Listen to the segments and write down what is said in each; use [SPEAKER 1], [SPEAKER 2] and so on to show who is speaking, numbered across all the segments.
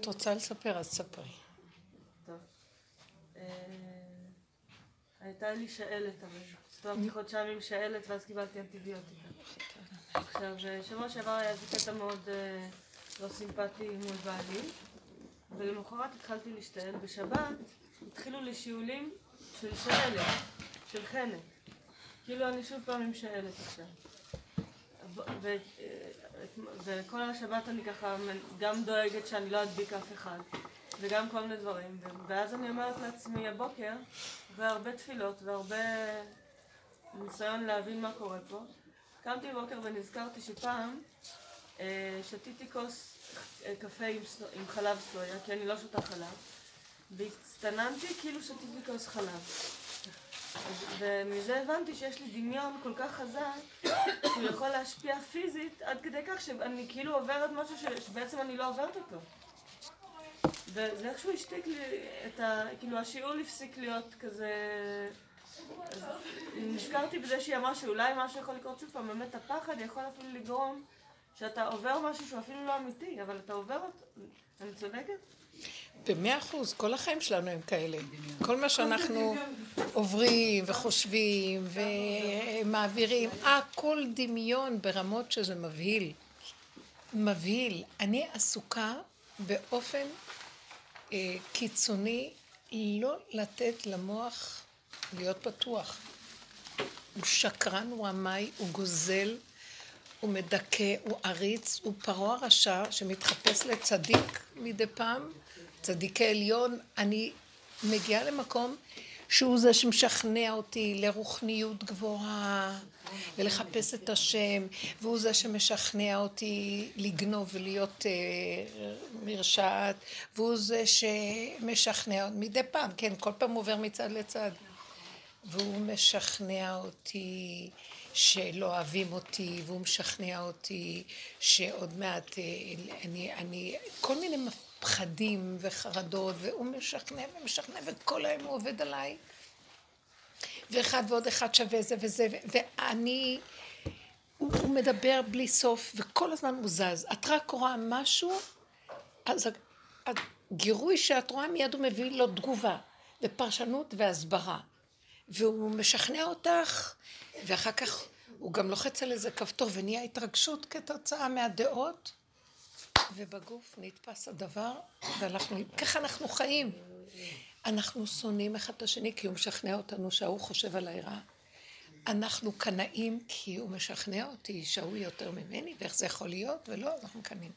[SPEAKER 1] את רוצה לספר, אז ספרי.
[SPEAKER 2] אה, הייתה לי שאלת, אבל הסתובבתי חודשיים עם שאלת ואז קיבלתי אנטיביוטיקה. עכשיו, אה, שבוע שעבר היה איזה קטע מאוד אה, לא סימפטי מול בעלי, ולמחרת התחלתי להשתעל. בשבת התחילו לי שיעולים של שאלת, של חנק. כאילו אני שוב פעם עם שאלת עכשיו. וכל השבת אני ככה גם דואגת שאני לא אדביק אף אחד, וגם כל מיני דברים. ואז אני אומרת לעצמי הבוקר, והרבה תפילות והרבה ניסיון להבין מה קורה פה, קמתי בבוקר ונזכרתי שפעם אה, שתיתי כוס אה, קפה עם, סו- עם חלב סויה, כי אני לא שותה חלב, והצטננתי כאילו שתיתי כוס חלב. ומזה הבנתי שיש לי דמיון כל כך חזק, שהוא יכול להשפיע פיזית עד כדי כך שאני כאילו עוברת משהו שבעצם אני לא עוברת אותו. וזה איכשהו השתיק לי את ה... כאילו השיעול הפסיק להיות כזה... נזכרתי בזה שהיא אמרה שאולי משהו יכול לקרות שוב פעם, באמת הפחד יכול אפילו לגרום שאתה עובר משהו שהוא אפילו לא אמיתי, אבל אתה עובר אותו... אני צודקת?
[SPEAKER 1] במאה אחוז, כל החיים שלנו הם כאלה. כל מה שאנחנו עוברים וחושבים ומעבירים, הכל דמיון ברמות שזה מבהיל. מבהיל. אני עסוקה באופן אה, קיצוני לא לתת למוח להיות פתוח. הוא שקרן, הוא רמאי, הוא גוזל, הוא מדכא, הוא עריץ, הוא פרעה רשע שמתחפש לצדיק מדי פעם, צדיקי עליון. אני מגיעה למקום שהוא זה שמשכנע אותי לרוחניות גבוהה ולחפש את השם, והוא זה שמשכנע אותי לגנוב ולהיות אה, מרשעת, והוא זה שמשכנע מדי פעם, כן, כל פעם עובר מצד לצד. והוא משכנע אותי שלא אוהבים אותי, והוא משכנע אותי שעוד מעט אה, אני, אני, כל מיני פחדים וחרדות, והוא משכנע ומשכנע, וכל היום הוא עובד עליי. ואחד ועוד אחד שווה זה וזה, ואני, הוא, הוא מדבר בלי סוף, וכל הזמן הוא זז. את רק רואה משהו, אז הגירוי שאת רואה מיד הוא מביא לו תגובה, ופרשנות והסברה. והוא משכנע אותך, ואחר כך הוא גם לוחץ על איזה כפתור ונהיה התרגשות כתוצאה מהדעות, ובגוף נתפס הדבר, ואנחנו, ככה אנחנו חיים. אנחנו שונאים אחד את השני כי הוא משכנע אותנו שההוא חושב עליי רע. אנחנו קנאים כי הוא משכנע אותי שההוא יותר ממני, ואיך זה יכול להיות, ולא, אנחנו קנאים.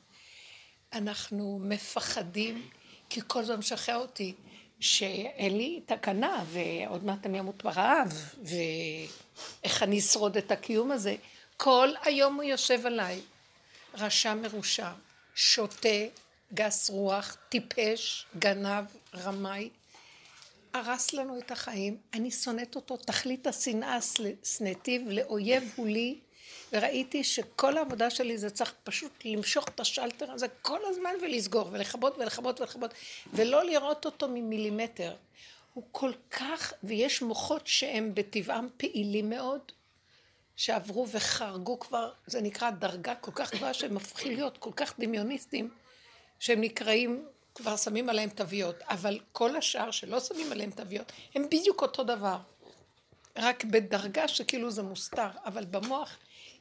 [SPEAKER 1] אנחנו מפחדים כי כל הזמן משכנע אותי שאין לי תקנה, ועוד מעט אני אמות ברעב, ואיך אני אשרוד את הקיום הזה. כל היום הוא יושב עליי, רשע מרושע, שוטה, גס רוח, טיפש, גנב, רמאי. הרס לנו את החיים, אני שונאת אותו, תכלית השנאה שנאתיו, לאויב הוא לי, וראיתי שכל העבודה שלי זה צריך פשוט למשוך את השלטר הזה כל הזמן ולסגור, ולכבות ולכבות ולכבות, ולא לראות אותו ממילימטר. הוא כל כך, ויש מוחות שהם בטבעם פעילים מאוד, שעברו וחרגו כבר, זה נקרא דרגה כל כך גבוהה שהם הפכים להיות כל כך דמיוניסטים, שהם נקראים, כבר שמים עליהם תוויות, אבל כל השאר שלא שמים עליהם תוויות, הם בדיוק אותו דבר. רק בדרגה שכאילו זה מוסתר, אבל במוח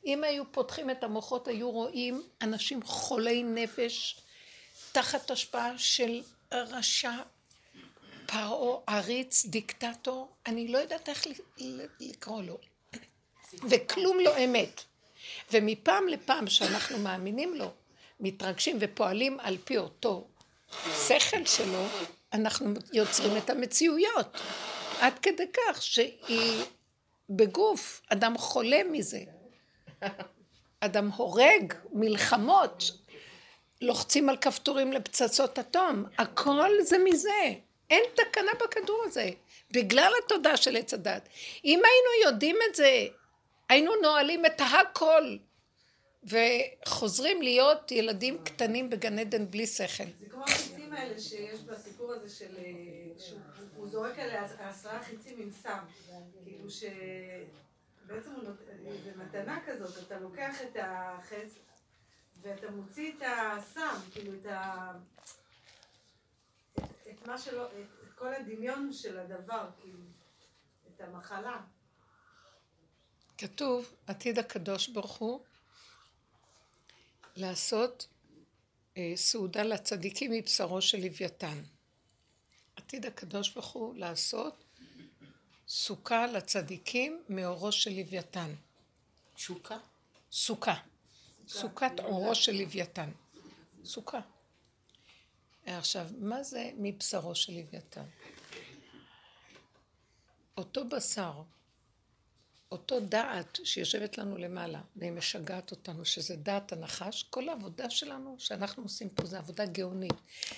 [SPEAKER 1] אם היו פותחים את המוחות, היו רואים אנשים חולי נפש תחת השפעה של רשע, פרעה, עריץ, דיקטטור, אני לא יודעת איך לקרוא לו. וכלום לא אמת. ומפעם לפעם שאנחנו מאמינים לו, מתרגשים ופועלים על פי אותו שכל שלו, אנחנו יוצרים את המציאויות. עד כדי כך שהיא בגוף, אדם חולה מזה. אדם הורג, מלחמות, לוחצים על כפתורים לפצצות אטום, הכל זה מזה. אין תקנה בכדור הזה, בגלל התודעה של עץ הדת. אם היינו יודעים את זה, היינו נועלים את הכל, וחוזרים להיות ילדים קטנים בגן עדן בלי שכל.
[SPEAKER 3] זה כמו החיצים האלה שיש בסיפור הזה של... שהוא זורק עליה עשרה חיצים עם סם. כאילו ש... בעצם זה מתנה כזאת, אתה לוקח את החץ ואתה מוציא את הסם, כאילו את ה... מה שלא, את כל הדמיון של הדבר, כאילו, את המחלה.
[SPEAKER 1] כתוב, עתיד הקדוש ברוך הוא לעשות אה, סעודה לצדיקים מבשרו של לוויתן. עתיד הקדוש ברוך הוא לעשות סוכה לצדיקים מאורו של לוויתן.
[SPEAKER 4] שוקה?
[SPEAKER 1] סוכה. סוכת אורו של לוויתן. סוכה. עכשיו, מה זה מבשרו של לוויתן? אותו בשר, אותו דעת שיושבת לנו למעלה, והיא משגעת אותנו, שזה דעת הנחש, כל העבודה שלנו שאנחנו עושים פה זה עבודה גאונית.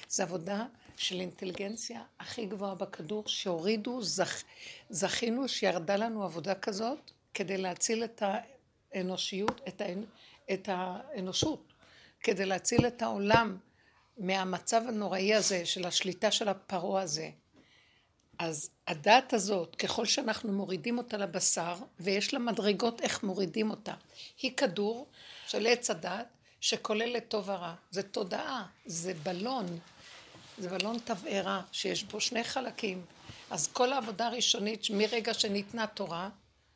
[SPEAKER 1] זה עבודה של אינטליגנציה הכי גבוהה בכדור, שהורידו, זכ, זכינו שירדה לנו עבודה כזאת, כדי להציל את האנושיות, את, האנ, את האנושות, כדי להציל את העולם מהמצב הנוראי הזה, של השליטה של הפרעה הזה. אז הדעת הזאת, ככל שאנחנו מורידים אותה לבשר, ויש לה מדרגות איך מורידים אותה, היא כדור של עץ הדעת, שכולל את טוב ורע. זה תודעה, זה בלון, זה בלון תבערה, שיש בו שני חלקים. אז כל העבודה הראשונית, מרגע שניתנה תורה,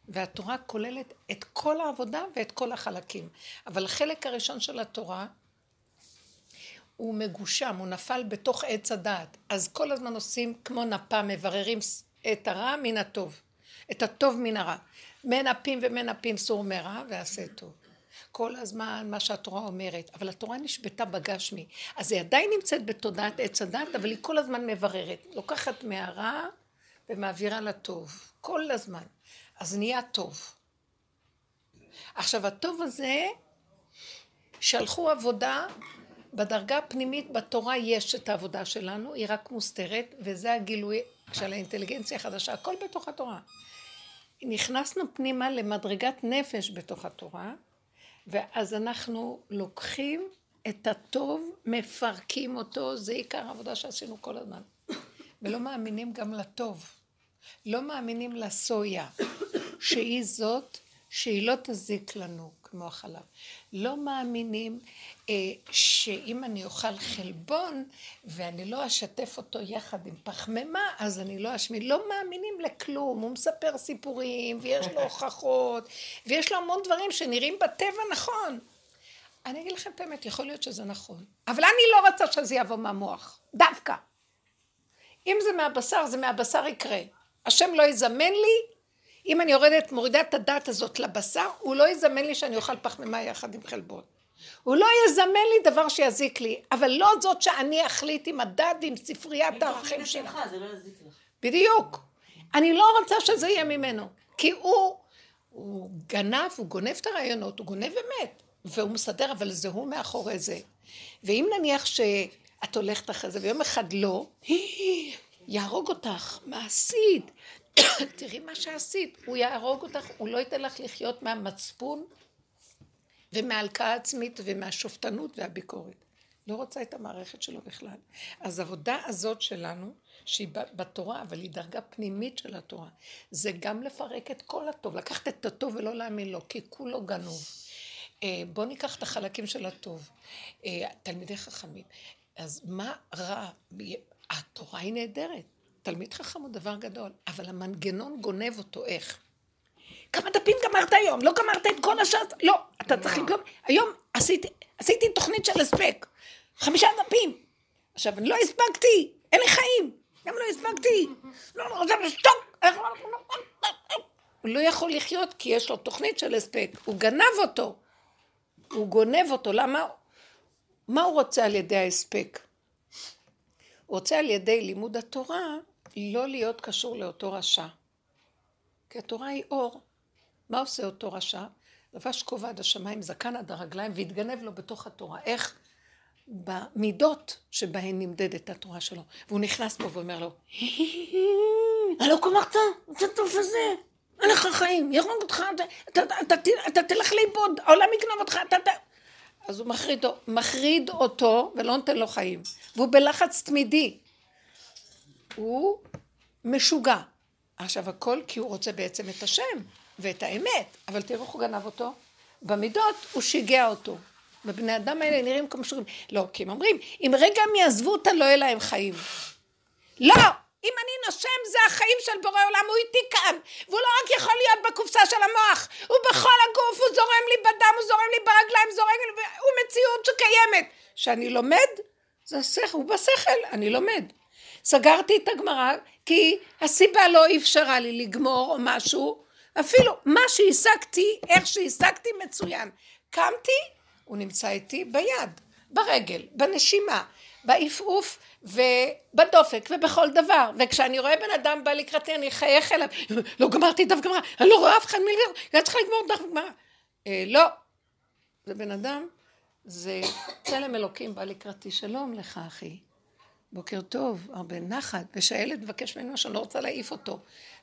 [SPEAKER 1] והתורה כוללת את כל העבודה ואת כל החלקים. אבל החלק הראשון של התורה הוא מגושם, הוא נפל בתוך עץ הדעת. אז כל הזמן עושים כמו נפה, מבררים את הרע מן הטוב, את הטוב מן הרע. מנפים ומנפים סור מרע ועשה טוב. כל הזמן מה שהתורה אומרת, אבל התורה נשבתה בגשמי. אז היא עדיין נמצאת בתודעת עץ הדת, אבל היא כל הזמן מבררת. לוקחת מהרע ומעבירה לטוב. כל הזמן. אז נהיה טוב. עכשיו הטוב הזה, שלחו עבודה בדרגה הפנימית בתורה יש את העבודה שלנו, היא רק מוסתרת, וזה הגילוי של האינטליגנציה החדשה, הכל בתוך התורה. נכנסנו פנימה למדרגת נפש בתוך התורה, ואז אנחנו לוקחים את הטוב, מפרקים אותו, זה עיקר העבודה שעשינו כל הזמן. ולא מאמינים גם לטוב. לא מאמינים לסויה, שהיא זאת שהיא לא תזיק לנו כמו החלב. לא מאמינים אה, שאם אני אוכל חלבון ואני לא אשתף אותו יחד עם פחמימה, אז אני לא אשמיד. לא מאמינים לכלום. הוא מספר סיפורים, ויש לו הוכחות, ויש לו המון דברים שנראים בטבע נכון. אני אגיד לכם את האמת, יכול להיות שזה נכון. אבל אני לא רוצה שזה יבוא מהמוח. דווקא. אם זה מהבשר, זה מהבשר יקרה. השם לא יזמן לי אם אני יורדת, מורידה את הדת הזאת לבשר, הוא לא יזמן לי שאני אוכל פחמימה יחד עם חלבון. הוא לא יזמן לי דבר שיזיק לי, אבל לא זאת שאני אחליט עם הדת ועם ספריית הערכים שלה.
[SPEAKER 4] זה לא יזיק לך.
[SPEAKER 1] בדיוק. אני לא רוצה שזה יהיה ממנו, כי הוא, הוא גנב, הוא גונב את הרעיונות, הוא גונב אמת, והוא מסדר, אבל זה הוא מאחורי זה. ואם נניח שאת הולכת אחרי זה ויום אחד לא, יהרוג אותך, מה עשית? תראי מה שעשית, הוא יהרוג אותך, הוא לא ייתן לך לחיות מהמצפון ומההלקאה העצמית ומהשופטנות והביקורת. לא רוצה את המערכת שלו בכלל. אז העבודה הזאת שלנו, שהיא בתורה, אבל היא דרגה פנימית של התורה, זה גם לפרק את כל הטוב, לקחת את הטוב ולא להאמין לו, כי כולו גנוב. אה, בואו ניקח את החלקים של הטוב. אה, תלמידי חכמים. אז מה רע? התורה היא נהדרת. תלמיד חכם הוא דבר גדול, אבל המנגנון גונב אותו, איך? כמה דפים גמרת היום? לא גמרת את כל השעה? לא, אתה צריך לגמור. היום עשיתי, עשיתי תוכנית של הספק, חמישה דפים. עכשיו, אני לא הספקתי, אין לי חיים, גם לא הספקתי. לא, לא, רוצה לשתוק. הוא לא יכול לחיות כי יש לו תוכנית של הספק, הוא גנב אותו. הוא גונב אותו, למה? מה הוא רוצה על ידי ההספק? הוא רוצה על ידי לימוד התורה לא להיות קשור לאותו רשע. כי התורה היא אור. מה עושה אותו רשע? לבש כובע עד השמיים, זקן עד הרגליים, והתגנב לו בתוך התורה. איך? במידות שבהן נמדדת התורה שלו. והוא נכנס בו ואומר לו, אני לא גמרת את הטוב הזה, אין לך חיים, יהרוג אותך, אתה תלך לאיבוד, העולם יגנוב אותך, אתה... אז הוא מחריד אותו ולא נותן לו חיים. והוא בלחץ תמידי. הוא משוגע. עכשיו הכל כי הוא רוצה בעצם את השם ואת האמת, אבל תראו איך הוא גנב אותו. במידות הוא שיגע אותו. ובני אדם האלה נראים כמו משוגעים. לא, כי הם אומרים, אם רגע הם יעזבו אותה לא יהיה להם חיים. לא! אם אני נושם זה החיים של בורא עולם, הוא איתי כאן, והוא לא רק יכול להיות בקופסה של המוח, הוא בכל הגוף, הוא זורם לי בדם, הוא זורם לי ברגליים, זורם לי, הוא מציאות שקיימת. שאני לומד, זה השכל, הוא בשכל, אני לומד. סגרתי את הגמרא, כי הסיבה לא אפשרה לי לגמור או משהו, אפילו מה שהשגתי, איך שהשגתי מצוין. קמתי, הוא נמצא איתי ביד, ברגל, בנשימה, בעפעוף ובדופק ובכל דבר. וכשאני רואה בן אדם בא לקראתי אני אחייך אליו. לא גמרתי דף גמרא אני לא רואה אף אחד מלבד אני צריכה לגמור דף גמרא. אה, לא. זה בן אדם זה צלם אלוקים בא לקראתי שלום לך אחי בוקר טוב, הרבה נחת, ושהילד מבקש ממנו שאני לא רוצה להעיף אותו,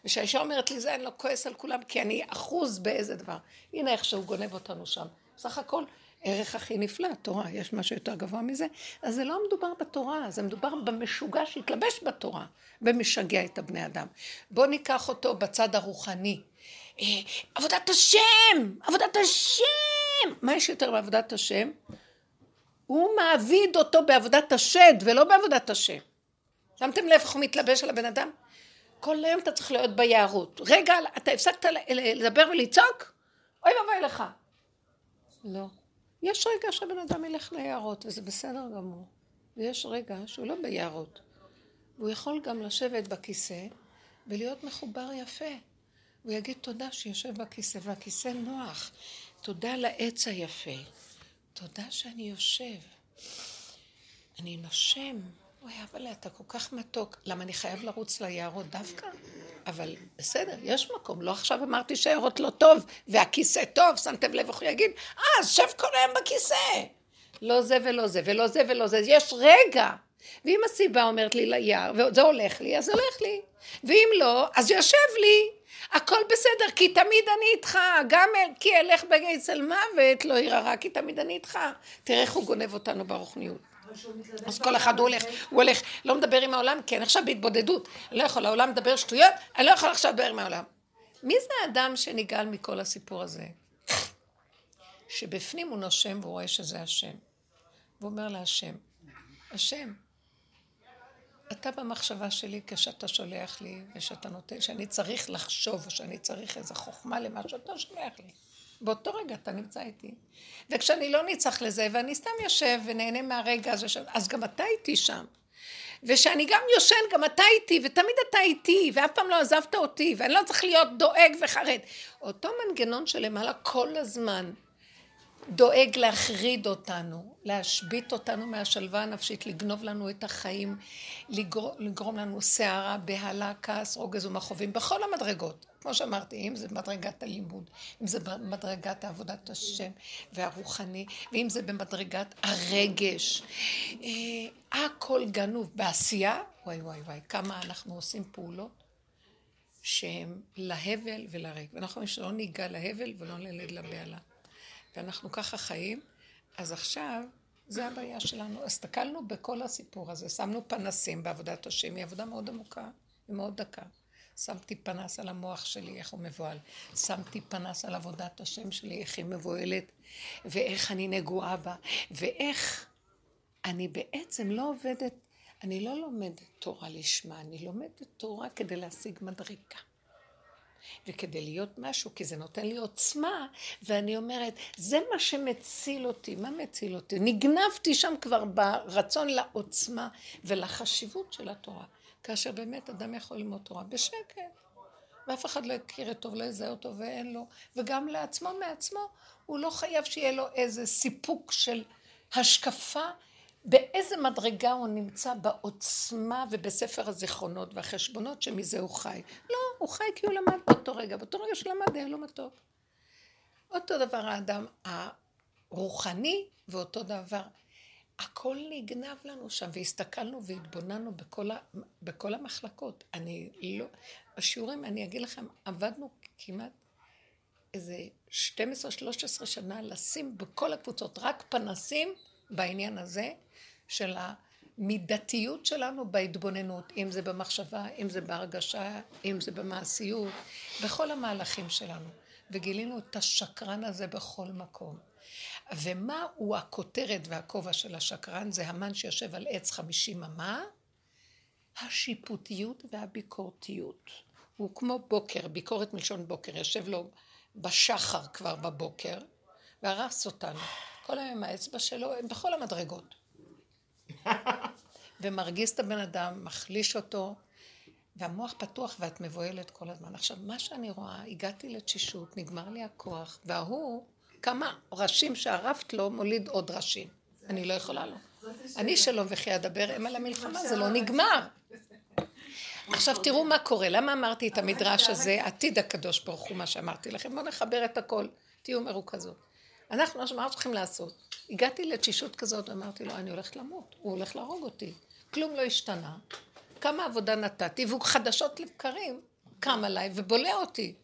[SPEAKER 1] ושהאישה אומרת לי זה, אני לא כועס על כולם, כי אני אחוז באיזה דבר. הנה איך שהוא גונב אותנו שם. בסך הכל, ערך הכי נפלא, תורה, יש משהו יותר גבוה מזה? אז זה לא מדובר בתורה, זה מדובר במשוגע שהתלבש בתורה, ומשגע את הבני אדם. בואו ניקח אותו בצד הרוחני. אה, עבודת השם! עבודת השם! מה יש יותר בעבודת השם? הוא מעביד אותו בעבודת השד ולא בעבודת השם. שמתם לב איך הוא מתלבש על הבן אדם? כל היום אתה צריך להיות ביערות. רגע, אתה הפסקת לדבר ולצעוק? אוי ואבוי לך. לא. יש רגע שהבן אדם ילך ליערות, וזה בסדר גמור. ויש רגע שהוא לא ביערות. והוא יכול גם לשבת בכיסא ולהיות מחובר יפה. הוא יגיד תודה שיושב בכיסא, והכיסא נוח. תודה לעץ היפה. תודה שאני יושב. אני נושם. אוי, אבל אתה כל כך מתוק. למה אני חייב לרוץ ליערות דווקא? אבל בסדר, יש מקום. לא עכשיו אמרתי שהיערות לא טוב, והכיסא טוב, שמתם לב איך הוא יגיד? אה, אז שב כל היום בכיסא. לא זה ולא זה, ולא זה ולא זה. יש רגע. ואם הסיבה אומרת לי ליער, וזה הולך לי, אז הולך לי. ואם לא, אז יושב לי. הכל בסדר, כי תמיד אני איתך, גם כי אלך אצל מוות, לא ירא רע, כי תמיד אני איתך. תראה איך הוא גונב אותנו ברוחניות. אז כל אחד הוא הולך, הוא הולך, לא מדבר עם העולם, כי אני עכשיו בהתבודדות. אני לא יכול, העולם מדבר שטויות, אני לא יכול עכשיו לדבר עם העולם. מי זה האדם שנגאל מכל הסיפור הזה? שבפנים הוא נושם והוא רואה שזה השם. והוא אומר להשם, השם, אתה במחשבה שלי כשאתה שולח לי ושאתה נותן, שאני צריך לחשוב או שאני צריך איזו חוכמה למה שאתה שולח לי. באותו רגע אתה נמצא איתי. וכשאני לא נצטרך לזה ואני סתם יושב ונהנה מהרגע הזה, אז גם אתה איתי שם. ושאני גם יושן, גם אתה איתי, ותמיד אתה איתי, ואף פעם לא עזבת אותי, ואני לא צריך להיות דואג וחרד. אותו מנגנון שלמעלה כל הזמן דואג להחריד אותנו, להשבית אותנו מהשלווה הנפשית, לגנוב לנו את החיים, לגרום, לגרום לנו סערה, בהלה, כעס, רוגז ומכאובים, בכל המדרגות. כמו שאמרתי, אם זה במדרגת הלימוד, אם זה במדרגת עבודת השם והרוחני, ואם זה במדרגת הרגש. אה, הכל גנוב. בעשייה, וואי וואי וואי, כמה אנחנו עושים פעולות שהן להבל ולריק. ואנחנו אומרים שלא ניגע להבל ולא נלד לבהלה. ואנחנו ככה חיים, אז עכשיו, זה הבעיה שלנו. הסתכלנו בכל הסיפור הזה, שמנו פנסים בעבודת השם, היא עבודה מאוד עמוקה ומאוד דקה. שמתי פנס על המוח שלי, איך הוא מבוהל. שמתי פנס על עבודת השם שלי, איך היא מבוהלת, ואיך אני נגועה בה, ואיך אני בעצם לא עובדת, אני לא לומדת תורה לשמה, אני לומדת תורה כדי להשיג מדרגה. וכדי להיות משהו, כי זה נותן לי עוצמה, ואני אומרת, זה מה שמציל אותי. מה מציל אותי? נגנבתי שם כבר ברצון לעוצמה ולחשיבות של התורה. כאשר באמת אדם יכול ללמוד תורה בשקט, ואף אחד לא יכיר את טוב, לא יזהה אותו ואין לו, וגם לעצמו מעצמו, הוא לא חייב שיהיה לו איזה סיפוק של השקפה באיזה מדרגה הוא נמצא בעוצמה ובספר הזיכרונות והחשבונות שמזה הוא חי. לא, הוא חי כי הוא למד באותו רגע, באותו רגע שהוא למד היה לו מתוק. אותו דבר האדם הרוחני ואותו דבר הכל נגנב לנו שם, והסתכלנו והתבוננו בכל, ה, בכל המחלקות. אני לא... בשיעורים, אני אגיד לכם, עבדנו כמעט איזה 12-13 שנה לשים בכל הקבוצות רק פנסים בעניין הזה של המידתיות שלנו בהתבוננות, אם זה במחשבה, אם זה בהרגשה, אם זה במעשיות, בכל המהלכים שלנו. וגילינו את השקרן הזה בכל מקום. ומה הוא הכותרת והכובע של השקרן? זה המן שיושב על עץ חמישים אמה, השיפוטיות והביקורתיות. הוא כמו בוקר, ביקורת מלשון בוקר, יושב לו בשחר כבר בבוקר, והרס אותנו. כל היום האצבע שלו, הם בכל המדרגות. ומרגיז את הבן אדם, מחליש אותו, והמוח פתוח ואת מבוהלת כל הזמן. עכשיו, מה שאני רואה, הגעתי לתשישות, נגמר לי הכוח, וההוא, כמה ראשים שערפת לו, מוליד עוד ראשים. אני לא יכולה לו. אני שלום וכי אדבר, הם על המלחמה, זה לא נגמר. עכשיו תראו מה קורה, למה אמרתי את המדרש הזה, עתיד הקדוש ברוך הוא, מה שאמרתי לכם, בואו נחבר את הכל, תהיו מרוכזות. אנחנו, מה צריכים לעשות? הגעתי לתשישות כזאת ואמרתי לו, אני הולכת למות, הוא הולך להרוג אותי. כלום לא השתנה. כמה עבודה נתתי, והוא חדשות לבקרים קם עליי ובולע אותי.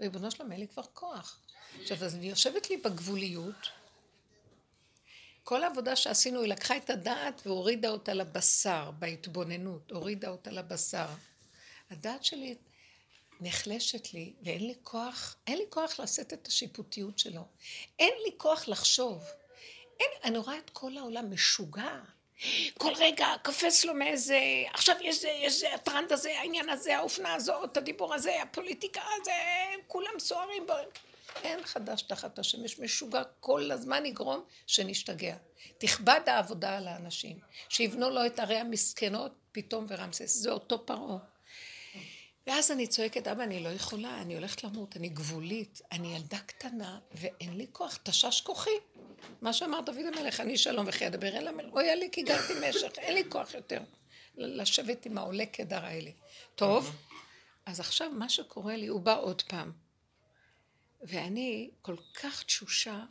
[SPEAKER 1] ריבונו שלום, אין לי כבר כוח. עכשיו, אז אני יושבת לי בגבוליות, כל העבודה שעשינו, היא לקחה את הדעת והורידה אותה לבשר, בהתבוננות, הורידה אותה לבשר. הדעת שלי נחלשת לי, ואין לי כוח, אין לי כוח לשאת את השיפוטיות שלו. אין לי כוח לחשוב. אין, אני רואה את כל העולם משוגע. כל רגע קופץ לו מאיזה, עכשיו יש זה, יש זה, הטרנד הזה, העניין הזה, האופנה הזאת, הדיבור הזה, הפוליטיקה הזה, כולם סוערים בו. אין חדש תחת השמש, משוגע כל הזמן יגרום שנשתגע. תכבד העבודה על האנשים, שיבנו לו את ערי המסכנות פתאום ורמסס, זה אותו פרעה. ואז אני צועקת, אבא, אני לא יכולה, אני הולכת למות, אני גבולית, אני ילדה קטנה, ואין לי כוח, תשש כוחי. מה שאמר דוד המלך, אני שלום וכי אדבר אל המלך, אוי לי כי גרתי משך, אין לי כוח יותר לשבת עם העולה קדר האלה. טוב, אז עכשיו מה שקורה לי, הוא בא עוד פעם. ואני כל כך תשושה,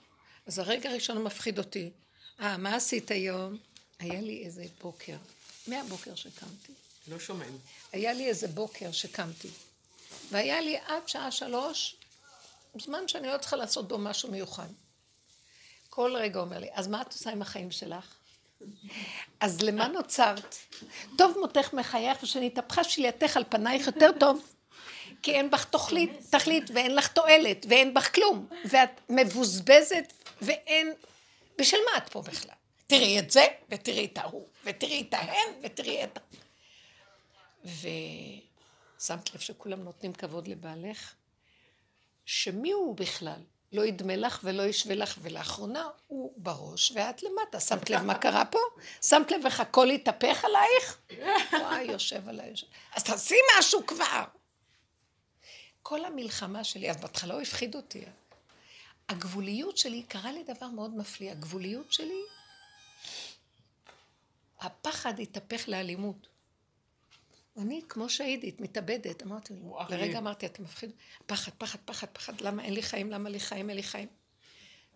[SPEAKER 1] אז הרגע הראשון מפחיד אותי. אה, מה עשית היום? היה לי איזה בוקר, מהבוקר שקמתי.
[SPEAKER 4] לא שומעים.
[SPEAKER 1] היה לי איזה בוקר שקמתי, והיה לי עד שעה שלוש, זמן שאני לא צריכה לעשות בו משהו מיוחד. כל רגע אומר לי, אז מה את עושה עם החיים שלך? אז למה נוצרת? טוב מותך מחייך ושנתהפכה שלייתך על פנייך יותר טוב. כי אין בך תוכלית, תכלית ואין לך תועלת ואין בך כלום ואת מבוזבזת ואין... בשל מה את פה בכלל? תראי את זה ותראי את ההוא ותראי את ההן ותראי את... ושמת לב שכולם נותנים כבוד לבעלך? שמי הוא בכלל? לא ידמה לך ולא ישווה לך, ולאחרונה הוא בראש ואת למטה. שמת לב מה קרה פה? שמת לב איך הכל התהפך עלייך? וואי, יושב עליי. אז תעשי משהו כבר. כל המלחמה שלי, אז בהתחלה הוא הפחיד אותי. הגבוליות שלי, קרה לי דבר מאוד מפליא. הגבוליות שלי, הפחד התהפך לאלימות. אני כמו שהידית, מתאבדת, אמרתי, לרגע אמרתי, אתה מפחיד, פחד, פחד, פחד, פחד, למה אין לי חיים, למה לי חיים, אין לי חיים.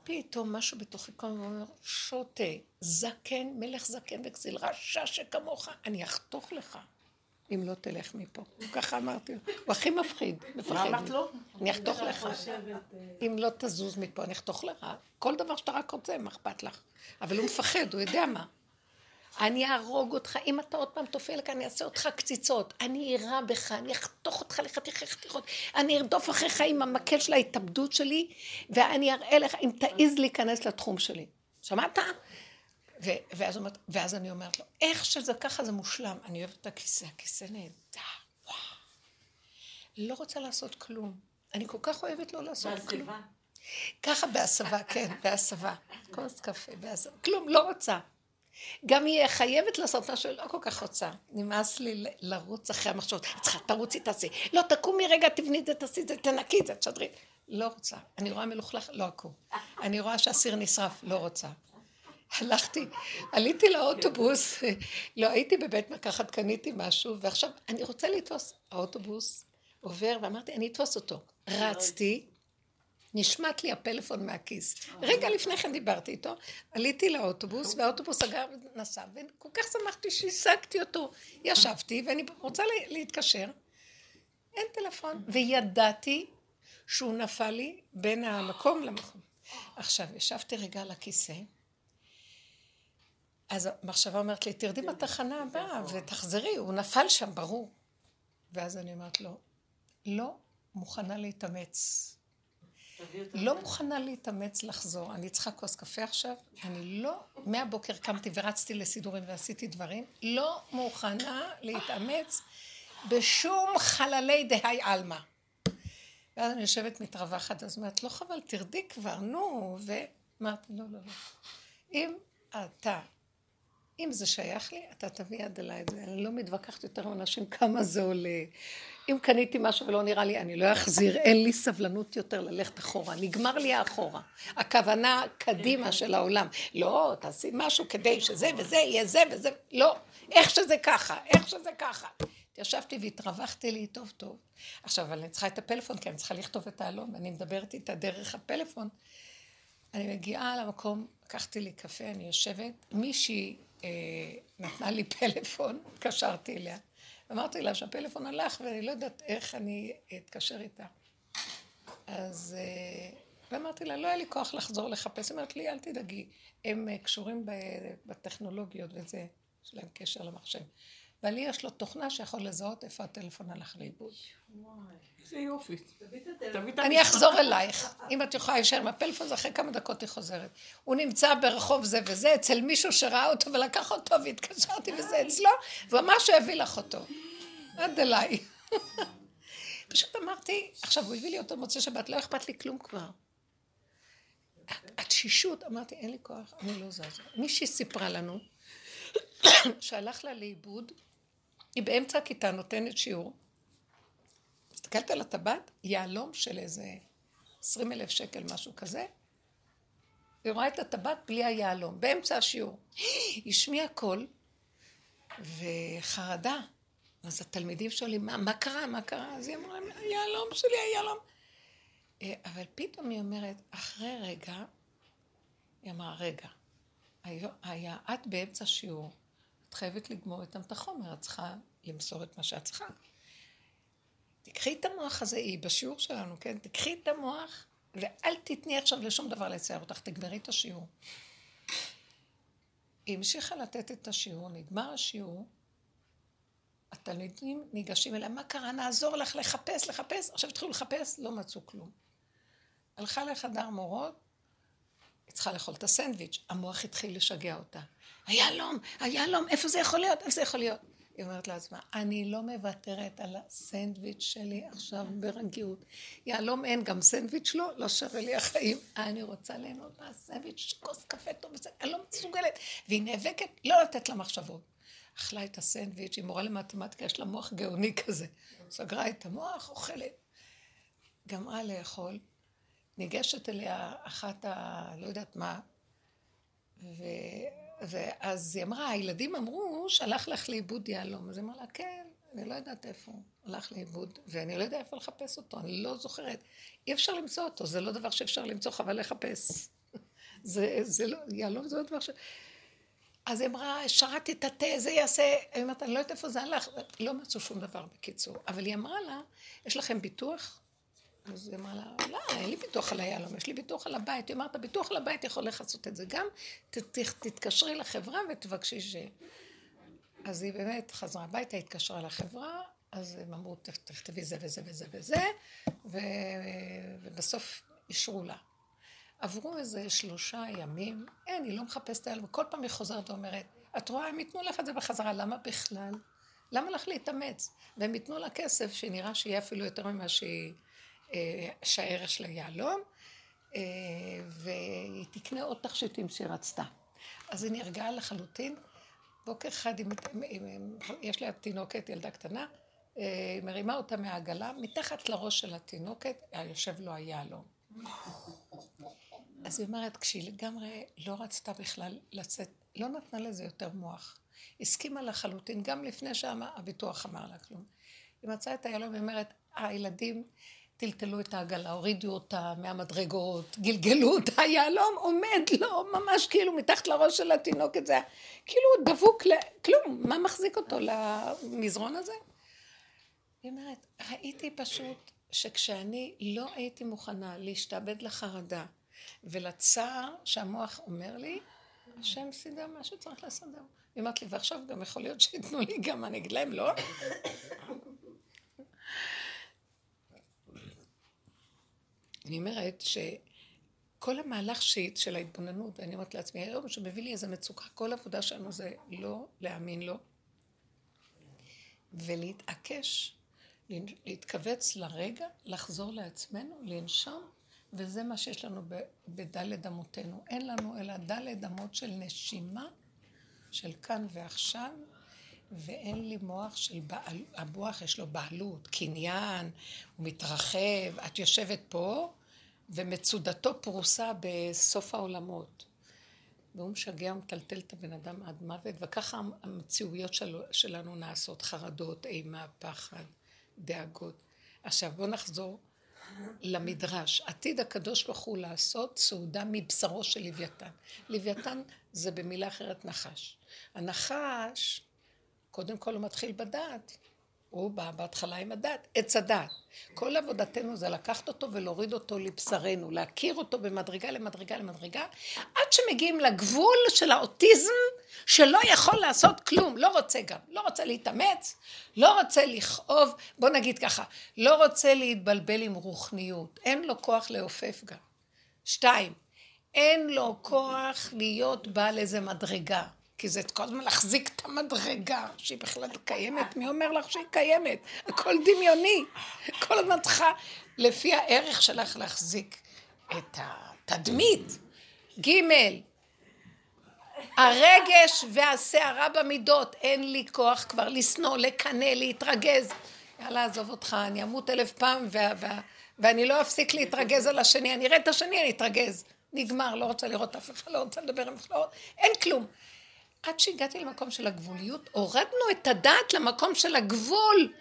[SPEAKER 1] פתאום משהו בתוכי כל הזמן אומר, שוטה, זקן, מלך זקן וכסיל, רשע שכמוך, אני אחתוך לך. אם לא תלך מפה. ככה אמרתי לו. הוא הכי מפחיד, מפחד.
[SPEAKER 4] מה אמרת לו?
[SPEAKER 1] אני אחתוך לך. אם לא תזוז מפה, אני אחתוך לך. כל דבר שאתה רק רוצה, מה אכפת לך? אבל הוא מפחד, הוא יודע מה. אני אהרוג אותך, אם אתה עוד פעם תופל כאן, אני אעשה אותך קציצות. אני אירה בך, אני אחתוך אותך לחתיכי חתיכות. אני ארדוף אחריך עם המקל של ההתאבדות שלי, ואני אראה לך אם תעז להיכנס לתחום שלי. שמעת? ו- ואז, אומרת, ואז אני אומרת לו, איך שזה ככה זה מושלם. אני אוהבת את הכיסא, הכיסא נהדר, וואו. לא רוצה לעשות כלום. אני כל כך אוהבת לא לעשות כלום. בהסבה. ככה בהסבה, כן, בהסבה. כוס קפה, בהסבה. כלום, לא רוצה. גם היא חייבת לעשות משהו, לא כל כך רוצה. נמאס לי לרוץ אחרי המחשבות. צריכה, תרוצי, תעשי. לא, תקומי רגע, תבני את זה, תעשי את זה, תנקי את זה, תשדרי. לא רוצה. אני רואה מלוכלך, לא אקום. אני רואה שהסיר נשרף, לא רוצה. הלכתי, עליתי לאוטובוס, לא הייתי בבית מרקחת, קניתי משהו, ועכשיו אני רוצה לתפוס, האוטובוס עובר, ואמרתי, אני אתפוס אותו. רצתי, נשמט לי הפלאפון מהכיס. רגע לפני כן דיברתי איתו, עליתי לאוטובוס, והאוטובוס אגב נסע, וכל כך שמחתי שהשגתי אותו. ישבתי, ואני רוצה להתקשר, אין טלפון, וידעתי שהוא נפל לי בין המקום למקום. עכשיו, ישבתי רגע על הכיסא, אז המחשבה אומרת לי, תרדי בתחנה הבאה ותחזרי, הוא נפל שם, ברור. ואז אני אומרת לו, לא מוכנה להתאמץ. לא מוכנה להתאמץ לחזור. אני צריכה כוס קפה עכשיו, אני לא, מהבוקר קמתי ורצתי לסידורים ועשיתי דברים, לא מוכנה להתאמץ בשום חללי דהי עלמא. ואז אני יושבת מתרווחת, אז אומרת, לא חבל, תרדי כבר, נו, ואמרתי, לא, לא, לא. אם אתה, אם זה שייך לי, אתה תביא יד אליי את זה. אני לא מתווכחת יותר עם אנשים כמה זה עולה. אם קניתי משהו ולא נראה לי, אני לא אחזיר, אין לי סבלנות יותר ללכת אחורה. נגמר לי האחורה. הכוונה קדימה של העולם. לא, תעשי משהו כדי שזה וזה יהיה זה וזה, לא. איך שזה ככה, איך שזה ככה. ישבתי והתרווחתי לי טוב טוב. עכשיו, אבל אני צריכה את הפלאפון, כי אני צריכה לכתוב את העלון, ואני מדברת איתה דרך הפלאפון. אני מגיעה למקום, לקחתי לי קפה, אני יושבת, מישהי אה, נתנה לי פלאפון, התקשרתי אליה. אמרתי לה שהפלאפון הלך ואני לא יודעת איך אני אתקשר איתה. אז אה, ואמרתי לה, לא היה לי כוח לחזור לחפש. היא לי, אל תדאגי, הם אה, קשורים בטכנולוגיות וזה, יש להם קשר למחשב. ולי יש לו תוכנה שיכול לזהות איפה הטלפון הלך לאיבוד.
[SPEAKER 5] איזה יופי.
[SPEAKER 1] אני אחזור אלייך. אם את יכולה להישאר עם הפלאפון, אז אחרי כמה דקות היא חוזרת. הוא נמצא ברחוב זה וזה, אצל מישהו שראה אותו ולקח אותו והתקשרתי וזה אצלו, והוא אמר שהוא הביא לך אותו. עד אליי. פשוט אמרתי, עכשיו הוא הביא לי אותו מוצא שבת, לא אכפת לי כלום כבר. התשישות, אמרתי, אין לי כוח, אני לא זזה. מישהי סיפרה לנו שהלך לה לאיבוד היא באמצע הכיתה נותנת שיעור. מסתכלת על הטבעת, יהלום של איזה עשרים אלף שקל, משהו כזה. היא רואה את הטבעת בלי היהלום, באמצע השיעור. היא השמיעה קול וחרדה. אז התלמידים שואלים, מה, מה קרה, מה קרה? אז היא אמרה היהלום שלי, היהלום. אה, אבל פתאום היא אומרת, אחרי רגע, היא אמרה, רגע, היה, את באמצע שיעור, את חייבת לגמור איתם את החומר, את צריכה למסור את מה שאת צריכה. תקחי את המוח הזה, היא בשיעור שלנו, כן? תקחי את המוח ואל תתני עכשיו לשום דבר לצייר אותך, תגמרי את השיעור. היא המשיכה לתת את השיעור, נגמר השיעור, התלמידים ניגשים אליה, מה קרה? נעזור לך לחפש, לחפש. עכשיו התחילו לחפש, לא מצאו כלום. הלכה לחדר מורות, היא צריכה לאכול את הסנדוויץ', המוח התחיל לשגע אותה. היהלום, היהלום, איפה זה יכול להיות? איפה זה יכול להיות? היא אומרת לעצמה, אני לא מוותרת על הסנדוויץ' שלי עכשיו ברגיעות. יהלום אין, גם סנדוויץ' לא, לא שווה לי החיים. אני רוצה ליהנות מהסנדוויץ', כוס קפה טוב, אני לא מסוגלת. והיא נאבקת לא לתת לה מחשבות. אכלה את הסנדוויץ', היא מורה למתמטיקה, יש לה מוח גאוני כזה. סגרה את המוח, אוכלת. גמרה לאכול, ניגשת אליה אחת ה... לא יודעת מה, ו... ואז היא אמרה, הילדים אמרו שהלך לך לאיבוד יהלום. אז היא אמרה לה, כן, אני לא יודעת איפה הוא הלך לאיבוד, ואני לא יודעת איפה לחפש אותו, אני לא זוכרת. אי אפשר למצוא אותו, זה לא דבר שאפשר למצוא, חבל לחפש. זה, זה לא, יהלום זה לא דבר ש... אז היא אמרה, שרתי את התה, זה יעשה... היא אומרת, אני לא יודעת איפה זה הלך. לא מצאו שום דבר בקיצור. אבל היא אמרה לה, יש לכם ביטוח? אז היא אמרה לה, לא, אין לי ביטוח על היהלום, יש לי ביטוח על הבית. היא אומרת, הביטוח על הבית יכול לכסות את זה גם, תתקשרי לחברה ותבקשי ש... אז היא באמת חזרה הביתה, התקשרה לחברה, אז הם אמרו, תכתבי זה וזה וזה וזה. ובסוף אישרו לה. עברו איזה שלושה ימים, אין, היא לא מחפשת היהלום, וכל פעם היא חוזרת ואומרת, את רואה, הם ייתנו לך את זה בחזרה, למה בכלל? למה לך להתאמץ? והם ייתנו לה כסף שנראה שיהיה אפילו יותר ממה שהיא... אה, שהערך שלה יהלום, אה, והיא תקנה עוד תכשיטים שהיא רצתה. אז היא נרגעה לחלוטין. בוקר אחד, יש לה תינוקת, ילדה קטנה, היא אה, מרימה אותה מהעגלה, מתחת לראש של התינוקת יושב לו היהלום. אז היא אומרת, כשהיא לגמרי לא רצתה בכלל לצאת, לא נתנה לזה יותר מוח. הסכימה לחלוטין, גם לפני שהביטוח אמר לה כלום. היא מצאה את היהלום, היא אומרת, הילדים טלטלו את העגלה, הורידו אותה מהמדרגות, גלגלו אותה, יהלום עומד לו ממש כאילו מתחת לראש של התינוק את זה, כאילו הוא דבוק לכלום, מה מחזיק אותו למזרון הזה? היא אומרת, ראיתי פשוט שכשאני לא הייתי מוכנה להשתעבד לחרדה ולצער שהמוח אומר לי, השם סידר מה שצריך לסדר. היא אומרת לי, ועכשיו גם יכול להיות שייתנו לי גם, אני אגיד להם, לא? אני אומרת שכל המהלך שיט של ההתבוננות, ואני אומרת לעצמי, היום שמביא לי איזה מצוקה, כל עבודה שלנו זה לא להאמין לו, ולהתעקש, להתכווץ לרגע, לחזור לעצמנו, לנשום, וזה מה שיש לנו בדלת אמותינו. אין לנו אלא דלת אמות של נשימה, של כאן ועכשיו, ואין לי מוח של בעל, המוח יש לו בעלות, קניין, הוא מתרחב, את יושבת פה, ומצודתו פרוסה בסוף העולמות. והוא משגע ומטלטל את הבן אדם עד מוות, וככה המציאויות של, שלנו נעשות, חרדות, אימה, פחד, דאגות. עכשיו בואו נחזור למדרש. עתיד הקדוש ברוך הוא לעשות סעודה מבשרו של לוויתן. לוויתן זה במילה אחרת נחש. הנחש, קודם כל הוא מתחיל בדעת. הוא בא בהתחלה עם הדת, עץ הדת. כל עבודתנו זה לקחת אותו ולהוריד אותו לבשרנו, להכיר אותו במדרגה למדרגה למדרגה, עד שמגיעים לגבול של האוטיזם שלא יכול לעשות כלום, לא רוצה גם, לא רוצה להתאמץ, לא רוצה לכאוב, בוא נגיד ככה, לא רוצה להתבלבל עם רוחניות, אין לו כוח לעופף גם. שתיים, אין לו כוח להיות בעל איזה מדרגה. כי זה כל הזמן להחזיק את המדרגה שהיא בכלל קיימת, מי אומר לך שהיא קיימת? הכל דמיוני. כל הזמן צריכה לפי הערך שלך להחזיק את התדמית. ג' הרגש והסערה במידות, אין לי כוח כבר לשנוא, לקנא, להתרגז. יאללה, עזוב אותך, אני אמות אלף פעם ו- ו- ואני לא אפסיק להתרגז על השני, אני אראה את השני, אני אתרגז. נגמר, לא רוצה לראות אף אחד, לא רוצה לדבר עם אף אחד, לא אין כלום. עד שהגעתי למקום של הגבוליות, הורדנו את הדעת למקום של הגבול.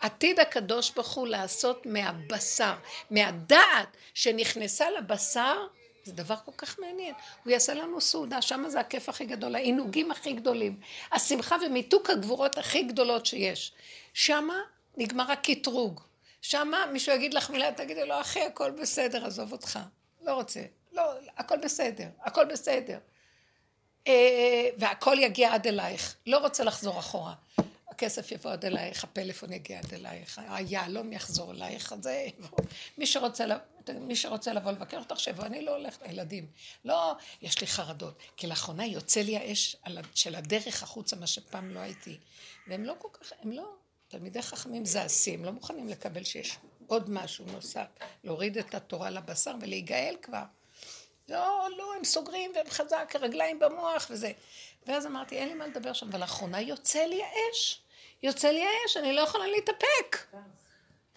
[SPEAKER 1] עתיד הקדוש ברוך הוא לעשות מהבשר, מהדעת שנכנסה לבשר, זה דבר כל כך מעניין. הוא יעשה לנו סעודה, שם זה הכיף הכי גדול, העינוגים הכי גדולים, השמחה ומיתוק הגבורות הכי גדולות שיש. שמה נגמר הקטרוג. שמה מישהו יגיד לך מילה, תגידי לו, אחי, הכל בסדר, עזוב אותך. לא רוצה. לא, הכל בסדר, הכל בסדר. אה, והכל יגיע עד אלייך. לא רוצה לחזור אחורה. הכסף יבוא עד אלייך, הפלאפון יגיע עד אלייך, היהלום יחזור אלייך, זה... מי שרוצה, מי שרוצה לבוא לבקר אותך, שיבוא, אני לא הולכת לילדים. לא, יש לי חרדות. כי לאחרונה יוצא לי האש של הדרך החוצה, מה שפעם לא הייתי. והם לא כל כך, הם לא, תלמידי חכמים זעשים, לא מוכנים לקבל שיש עוד משהו נוסף, להוריד את התורה לבשר ולהיגאל כבר. לא, לא, הם סוגרים והם חזק, רגליים במוח וזה. ואז אמרתי, אין לי מה לדבר שם, ולאחרונה יוצא לי האש. יוצא לי האש, אני לא יכולה להתאפק.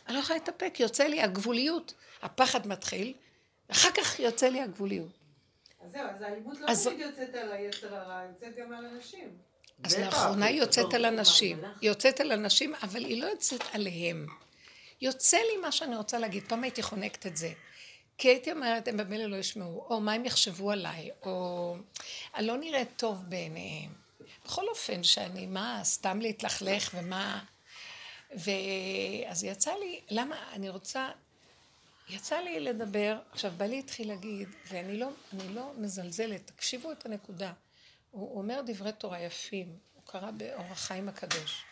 [SPEAKER 1] אני לא יכולה להתאפק, יוצא לי הגבוליות. הפחד מתחיל, אחר כך יוצא לי הגבוליות.
[SPEAKER 3] אז זהו, אז האלימות לא תמיד יוצאת על היצר הרע, יוצאת גם על אנשים.
[SPEAKER 1] אז לאחרונה היא יוצאת על אנשים. היא יוצאת על אנשים, אבל היא לא יוצאת עליהם. יוצא לי מה שאני רוצה להגיד. פעם הייתי חונקת את זה. כי הייתי אומרת, הם במילא לא ישמעו, או מה הם יחשבו עליי, או אני לא נראית טוב בעיניהם. בכל אופן, שאני, מה, סתם להתלכלך ומה... ואז יצא לי, למה, אני רוצה, יצא לי לדבר, עכשיו בעלי התחיל להגיד, ואני לא, לא מזלזלת, תקשיבו את הנקודה. הוא אומר דברי תורה יפים, הוא קרא באור החיים הקדוש.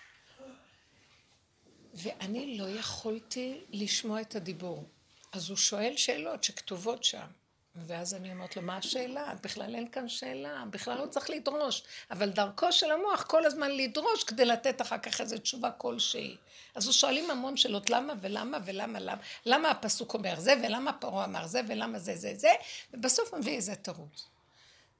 [SPEAKER 1] ואני לא יכולתי לשמוע את הדיבור. אז הוא שואל שאלות שכתובות שם. ואז אני אומרת לו, מה השאלה? בכלל אין כאן שאלה, בכלל לא צריך לדרוש. אבל דרכו של המוח כל הזמן לדרוש כדי לתת אחר כך איזו תשובה כלשהי. אז הוא שואלים המון שאלות, למה ולמה ולמה למה, למה הפסוק אומר זה ולמה פרעה אמר זה ולמה זה זה זה, ובסוף מביא איזה תירוץ.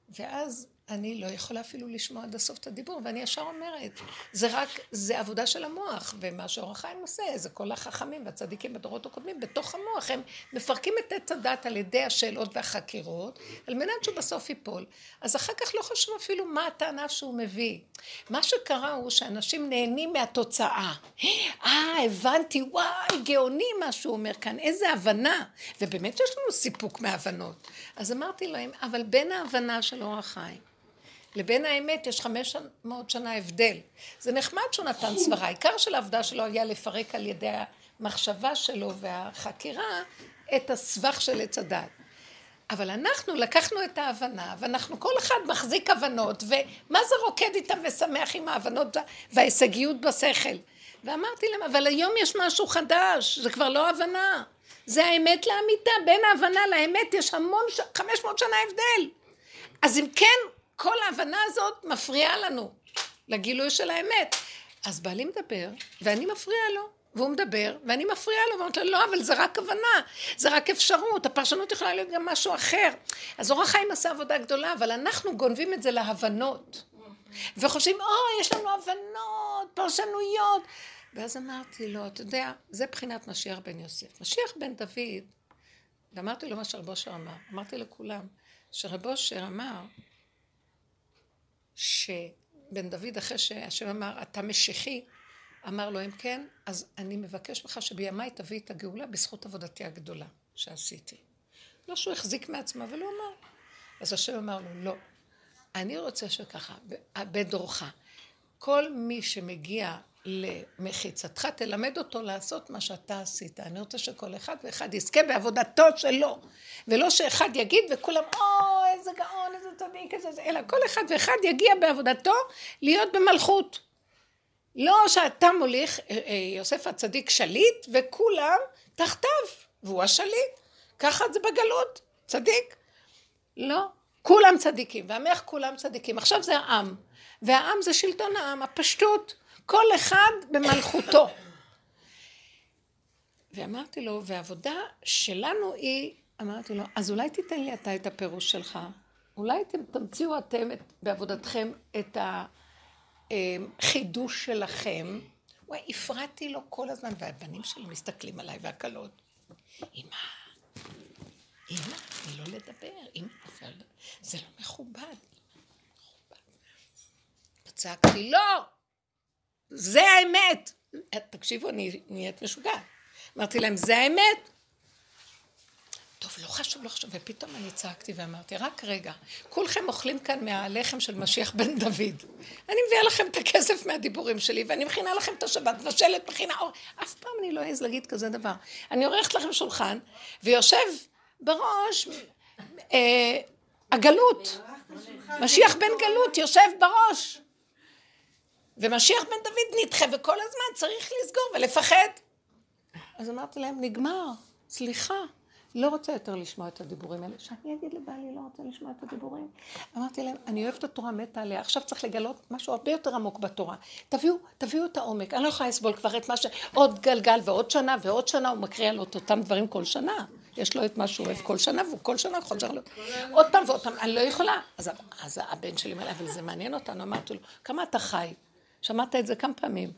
[SPEAKER 1] ואז אני לא יכולה אפילו לשמוע עד הסוף את הדיבור, ואני ישר אומרת, זה רק, זה עבודה של המוח, ומה שאור החיים עושה, זה כל החכמים והצדיקים בדורות הקודמים, בתוך המוח, הם מפרקים את עץ הדת על ידי השאלות והחקירות, על מנת שהוא בסוף ייפול. אז אחר כך לא חשוב אפילו מה הטענה שהוא מביא. מה שקרה הוא שאנשים נהנים מהתוצאה. אה, הבנתי, וואי, גאוני מה שהוא אומר כאן, איזה הבנה. ובאמת יש לנו סיפוק מהבנות. אז אמרתי להם, אבל בין ההבנה של אור החיים, לבין האמת יש חמש מאות שנה הבדל. זה נחמד שהוא נתן סברה, העיקר של העבודה שלו היה לפרק על ידי המחשבה שלו והחקירה את הסבך של עץ הדת. אבל אנחנו לקחנו את ההבנה, ואנחנו כל אחד מחזיק הבנות, ומה זה רוקד איתם ושמח עם ההבנות וההישגיות בשכל? ואמרתי להם, אבל היום יש משהו חדש, זה כבר לא הבנה. זה האמת לאמיתה, בין ההבנה לאמת יש המון, ש... 500 שנה הבדל. אז אם כן, כל ההבנה הזאת מפריעה לנו, לגילוי של האמת. אז בעלי מדבר, ואני מפריעה לו, והוא מדבר, ואני מפריעה לו, ואומרת לו, לא, אבל זה רק הבנה, זה רק אפשרות, הפרשנות יכולה להיות גם משהו אחר. אז אורח חיים עשה עבודה גדולה, אבל אנחנו גונבים את זה להבנות. וחושבים, אוי, יש לנו הבנות, פרשנויות. ואז אמרתי לו, אתה יודע, זה בחינת משיח בן יוסף. משיח בן דוד, ואמרתי לו מה שרב אושר אמר, אמרתי לכולם, שרב אושר אמר, שבן דוד, אחרי שהשם אמר, אתה משיחי, אמר לו, אם כן, אז אני מבקש ממך שבימיי תביא את הגאולה בזכות עבודתי הגדולה שעשיתי. לא שהוא החזיק מעצמו, אבל הוא אמר. אז השם אמר לו, לא, אני רוצה שככה, בדורך, כל מי שמגיע למחיצתך, תלמד אותו לעשות מה שאתה עשית. אני רוצה שכל אחד ואחד יזכה בעבודתו שלו, ולא שאחד יגיד וכולם, או, איזה גאון, איזה צדיק, איזה זה, אלא כל אחד ואחד יגיע בעבודתו להיות במלכות. לא שאתה מוליך, אה, אה, יוסף הצדיק שליט, וכולם תחתיו, והוא השליט. ככה זה בגלות, צדיק. לא, כולם צדיקים, והמלך כולם צדיקים. עכשיו זה העם, והעם זה שלטון העם, הפשטות. כל אחד במלכותו. ואמרתי לו, והעבודה שלנו היא, אמרתי לו, אז אולי תיתן לי אתה את הפירוש שלך. אולי תמציאו אתם את, בעבודתכם את החידוש שלכם. וואי, הפרעתי לו כל הזמן, והבנים שלי מסתכלים עליי והכלות. אמא, אמא, אני לא לדבר, אמא, זה לא מכובד. צעקתי, לא! זה האמת. תקשיבו, אני נהיית משוגעת. אמרתי להם, זה האמת? טוב, לא חשוב, לא חשוב. ופתאום אני צעקתי ואמרתי, רק רגע, כולכם אוכלים כאן מהלחם של משיח בן דוד. אני מביאה לכם את הכסף מהדיבורים שלי, ואני מכינה לכם את השבת, מבשלת, מכינה אור. אף פעם אני לא אעז להגיד כזה דבר. אני עורכת לכם שולחן, ויושב בראש אה, הגלות. משיח בן גלות יושב בראש. ומשיח בן דוד נדחה, וכל הזמן צריך לסגור ולפחד. אז אמרתי להם, נגמר, סליחה, לא רוצה יותר לשמוע את הדיבורים האלה. שאני אגיד לבעלי, לא רוצה לשמוע את הדיבורים. אמרתי להם, אני אוהבת התורה, מתה עליה, עכשיו צריך לגלות משהו הרבה יותר עמוק בתורה. תביאו, תביאו את העומק, אני לא יכולה לסבול כבר את מה ש... עוד גלגל ועוד שנה ועוד שנה, הוא מקריא את אותם דברים כל שנה. יש לו את מה שהוא אוהב כל שנה, והוא כל שנה חוזר לו. עוד פעם ועוד פעם, אני לא יכולה. אז, אז הבן שלי אומר, אבל זה מעניין אותנו, אמרתי לו, כמה אתה חי? שמעת את זה כמה פעמים.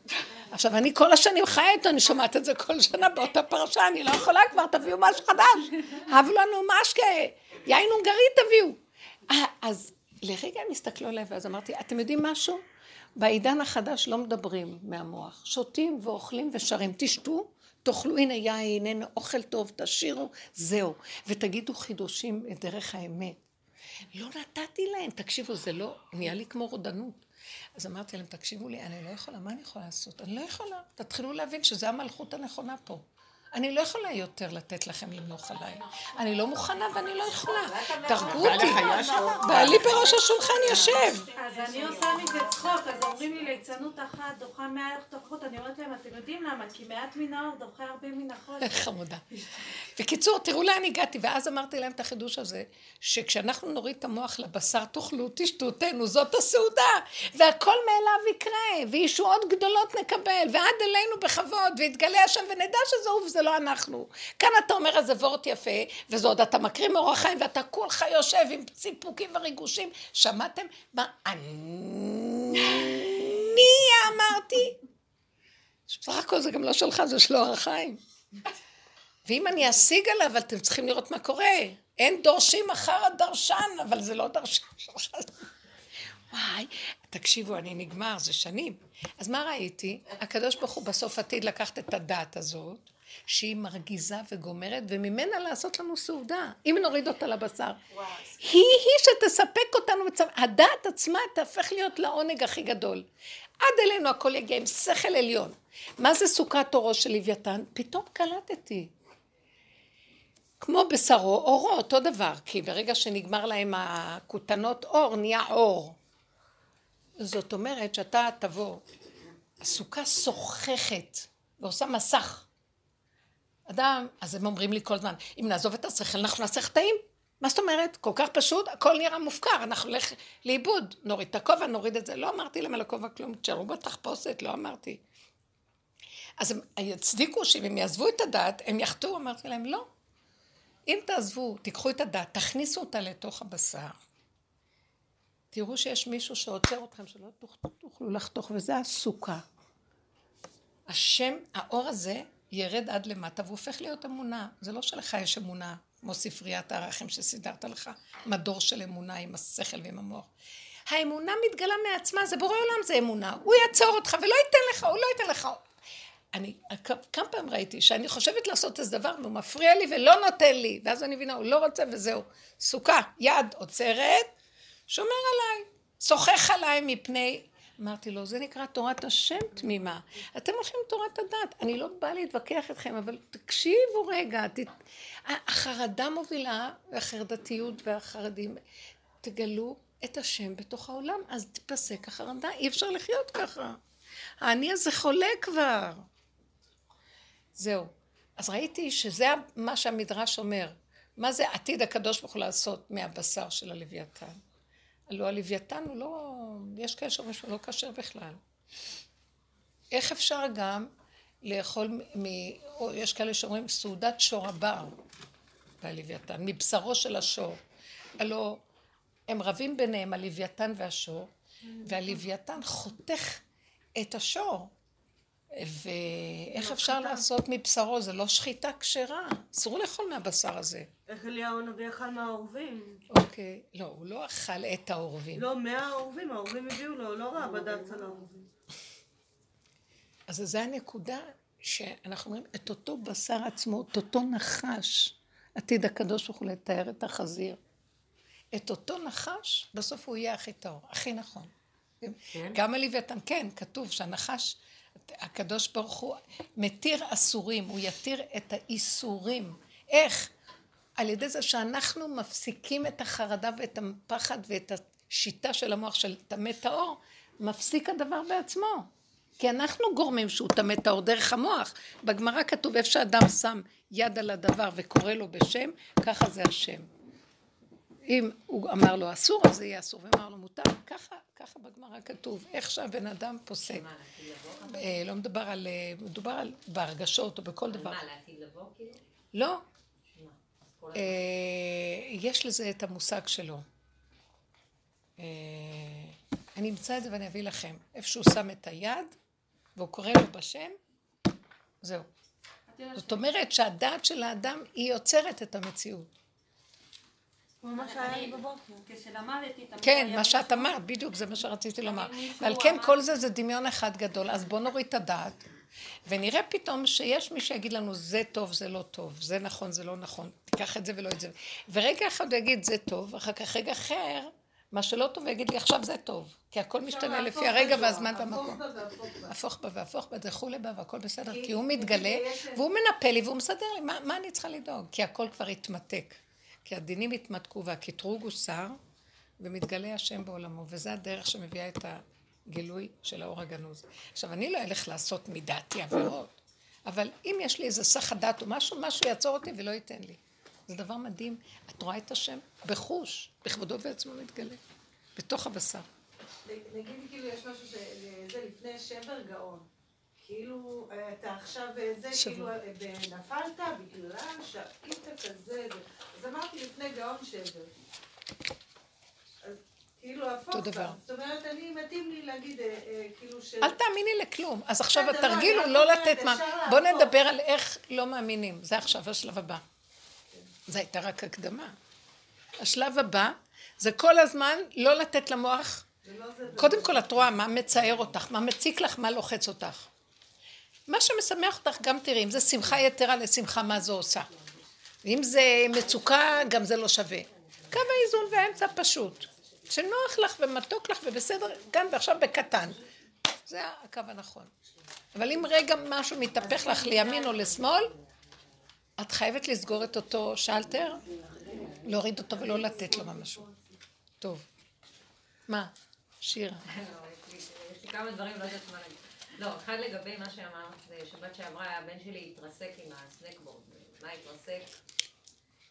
[SPEAKER 1] עכשיו, אני כל השנים חיה איתו, אני שומעת את זה כל שנה באותה פרשה, אני לא יכולה כבר, תביאו משהו חדש. הבו לנו משקה, יין הונגרי תביאו. אה, אז לרגע הם הסתכלו עליי, ואז אמרתי, אתם יודעים משהו? בעידן החדש לא מדברים מהמוח. שותים ואוכלים ושרים. תשתו, תאכלו, הנה יין, הנה אוכל טוב, תשאירו, זהו. ותגידו חידושים דרך האמת. לא נתתי להם, תקשיבו, זה לא, נהיה לי כמו רודנות. אז אמרתי להם, תקשיבו לי, אני לא יכולה, מה אני יכולה לעשות? אני לא יכולה. תתחילו להבין שזו המלכות הנכונה פה. אני לא יכולה יותר לתת לכם למנוח עליי. אני לא מוכנה ואני לא יכולה. תרגו אותי. בעלי בראש השולחן יושב.
[SPEAKER 3] אז אני עושה מזה צחוק, אז אומרים לי ליצנות אחת דוחה מאה אלף תוכחות, אני אומרת להם, אתם יודעים למה? כי מעט מן האור דוחה הרבה מן החול.
[SPEAKER 1] חמודה. בקיצור, תראו לאן הגעתי, ואז אמרתי להם את החידוש הזה, שכשאנחנו נוריד את המוח לבשר, תאכלו, תשתו, תנו, זאת הסעודה, והכל מאליו יקרה, וישועות גדולות נקבל, ועד אלינו בכבוד, ויתגלה השם, ונדע שזה הוא וזה לא אנחנו. כאן אתה אומר איזה וורט יפה, וזה עוד אתה מקריא מאורח חיים, ואתה כולך יושב עם ציפוקים וריגושים. שמעתם? מה אני אמרתי? בסך הכל זה גם לא שלך, זה של אורח חיים. ואם אני אשיג עליו, אתם צריכים לראות מה קורה. אין דורשים אחר הדרשן, אבל זה לא דרשן. וואי, תקשיבו, אני נגמר, זה שנים. אז מה ראיתי? הקדוש ברוך הוא בסוף עתיד לקחת את הדעת הזאת, שהיא מרגיזה וגומרת, וממנה לעשות לנו סעודה, אם נוריד אותה לבשר. וואו. היא היא שתספק אותנו. הדעת עצמה תהפך להיות לעונג הכי גדול. עד אלינו הכל יגיע עם שכל עליון. מה זה סוכת אורו של לוויתן? פתאום קלטתי. כמו בשרו, אורו, אותו דבר, כי ברגע שנגמר להם הכותנות אור, נהיה אור. זאת אומרת שאתה תבוא הסוכה שוחכת ועושה מסך. אדם, אז הם אומרים לי כל הזמן, אם נעזוב את השכל אנחנו נעשה חטאים. מה זאת אומרת? כל כך פשוט, הכל נראה מופקר, אנחנו נלך לאיבוד, נוריד את הכובע, נוריד את זה. לא אמרתי להם על הכובע כלום, תשארו בתחפושת, לא אמרתי. אז הם יצדיקו שאם הם יעזבו את הדת, הם יחטאו, אמרתי להם, לא. אם תעזבו, תיקחו את הדת, תכניסו אותה לתוך הבשר. תראו שיש מישהו שעוצר אתכם, שלא תוכלו לחתוך, וזה הסוכה. השם, האור הזה, ירד עד למטה והוא הופך להיות אמונה. זה לא שלך יש אמונה, כמו ספריית הערכים שסידרת לך, מדור של אמונה עם השכל ועם המוח. האמונה מתגלה מעצמה, זה בורא עולם, זה אמונה. הוא יעצור אותך ולא ייתן לך, הוא לא ייתן לך. אני כמה פעמים ראיתי שאני חושבת לעשות איזה דבר והוא מפריע לי ולא נותן לי, ואז אני מבינה, הוא לא רוצה וזהו. סוכה, יד עוצרת, שומר עליי, שוחח עליי מפני... אמרתי לו, זה נקרא תורת השם תמימה. אתם הולכים לתורת הדת. אני לא באה להתווכח איתכם, אבל תקשיבו רגע. ת... החרדה מובילה, החרדתיות והחרדים. תגלו את השם בתוך העולם, אז תיפסק החרדה. אי אפשר לחיות ככה. האני הזה חולה כבר. זהו. אז ראיתי שזה מה שהמדרש אומר. מה זה עתיד הקדוש ברוך הוא לעשות מהבשר של הלוויתן? הלוא הלוויתן הוא לא... יש כאלה שאומרים שהוא לא כשר בכלל. איך אפשר גם לאכול מ... או יש כאלה שאומרים סעודת שור הבר והלוויתן, מבשרו של השור. הלוא הם רבים ביניהם, הלוויתן והשור, והלוויתן חותך את השור. ואיך אפשר לעשות מבשרו? זה לא שחיטה כשרה. אסור לאכול מהבשר הזה.
[SPEAKER 2] איך אליהו הנביא אכל מהעורבים?
[SPEAKER 1] אוקיי. לא, הוא לא אכל את העורבים.
[SPEAKER 2] לא, מהעורבים, העורבים הביאו לו, לא ראה בד"ץ על העורבים.
[SPEAKER 1] אז זו הנקודה שאנחנו אומרים, את אותו בשר עצמו, את אותו נחש, עתיד הקדוש ברוך הוא לתאר את החזיר. את אותו נחש, בסוף הוא יהיה הכי טהור, הכי נכון. כן? גם הלוויתן, כן, כתוב שהנחש הקדוש ברוך הוא מתיר אסורים, הוא יתיר את האיסורים. איך? על ידי זה שאנחנו מפסיקים את החרדה ואת הפחד ואת השיטה של המוח של טמא טהור, מפסיק הדבר בעצמו. כי אנחנו גורמים שהוא טמא טהור דרך המוח. בגמרא כתוב איפה שאדם שם יד על הדבר וקורא לו בשם, ככה זה השם. אם הוא אמר לו אסור, אז זה יהיה אסור, ואמר לו מותר. ככה, ככה בגמרא כתוב, איך שהבן אדם פוסק. אה, לא מדובר על, אה, מדובר על בהרגשות או בכל דבר.
[SPEAKER 4] מה, לעתיד לבוא כאילו?
[SPEAKER 1] לא. אה, יש לזה את המושג שלו. אני אמצא את זה ואני אביא לכם. איפה שהוא שם את היד, והוא קורא לו בשם, זהו. זאת אומרת שהדעת של האדם היא יוצרת את המציאות. כן, מה שאת אמרת, בדיוק, זה מה שרציתי לומר. ועל כן כל זה זה דמיון אחד גדול, אז בואו נוריד את הדעת, ונראה פתאום שיש מי שיגיד לנו, זה טוב, זה לא טוב, זה נכון, זה לא נכון, תיקח את זה ולא את זה. ורגע אחד הוא יגיד, זה טוב, ואחר כך רגע אחר, מה שלא טוב, יגיד לי, עכשיו זה טוב. כי הכל משתנה לפי הרגע והזמן והמקום. הפוך בה והפוך בה, וכולי בה, והכל בסדר, כי הוא מתגלה, והוא מנפה לי והוא מסדר לי, מה אני צריכה לדאוג? כי הכל כבר התמתק. כי הדינים התמתקו והקטרוג הוסר, ומתגלה השם בעולמו, וזה הדרך שמביאה את הגילוי של האור הגנוז. עכשיו, אני לא אלך לעשות מדעתי עבירות, אבל אם יש לי איזה סך הדת או משהו, משהו יעצור אותי ולא ייתן לי. זה דבר מדהים. את רואה את השם בחוש, בכבודו ועצמו מתגלה, בתוך הבשר.
[SPEAKER 3] נגיד כאילו יש משהו שזה לפני שבר גאון. כאילו, אתה עכשיו זה, כאילו, נפלת בגלל שהיית כזה, אז אמרתי לפני גאון שבר. כאילו הפוך. זאת אומרת, אני, מתאים לי להגיד, אה, אה, כאילו ש...
[SPEAKER 1] אל תאמיני לכלום. אז עכשיו התרגיל הוא לא לתת מה... בוא נדבר על איך לא מאמינים. זה עכשיו השלב הבא. זו הייתה רק הקדמה. השלב הבא זה כל הזמן לא לתת למוח... לא קודם כל את רואה מה מצער אותך, מה מציק לך, מה לוחץ אותך. מה שמשמח אותך גם תראי, אם זה שמחה יתרה לשמחה, מה זה עושה. אם זה מצוקה, גם זה לא שווה. קו האיזון והאמצע פשוט. שנוח לך ומתוק לך ובסדר, גם ועכשיו בקטן. זה הקו הנכון. אבל אם רגע משהו מתהפך לך לימין או לשמאל, את חייבת לסגור את אותו שלטר, להוריד אותו ולא לתת לו משהו. טוב. מה? שירה.
[SPEAKER 6] יש לי כמה דברים, לא יודעת מה להגיד. לא, אחד לגבי מה שאמרת, שבת שעברה הבן שלי התרסק עם הסנקבורד. מה התרסק?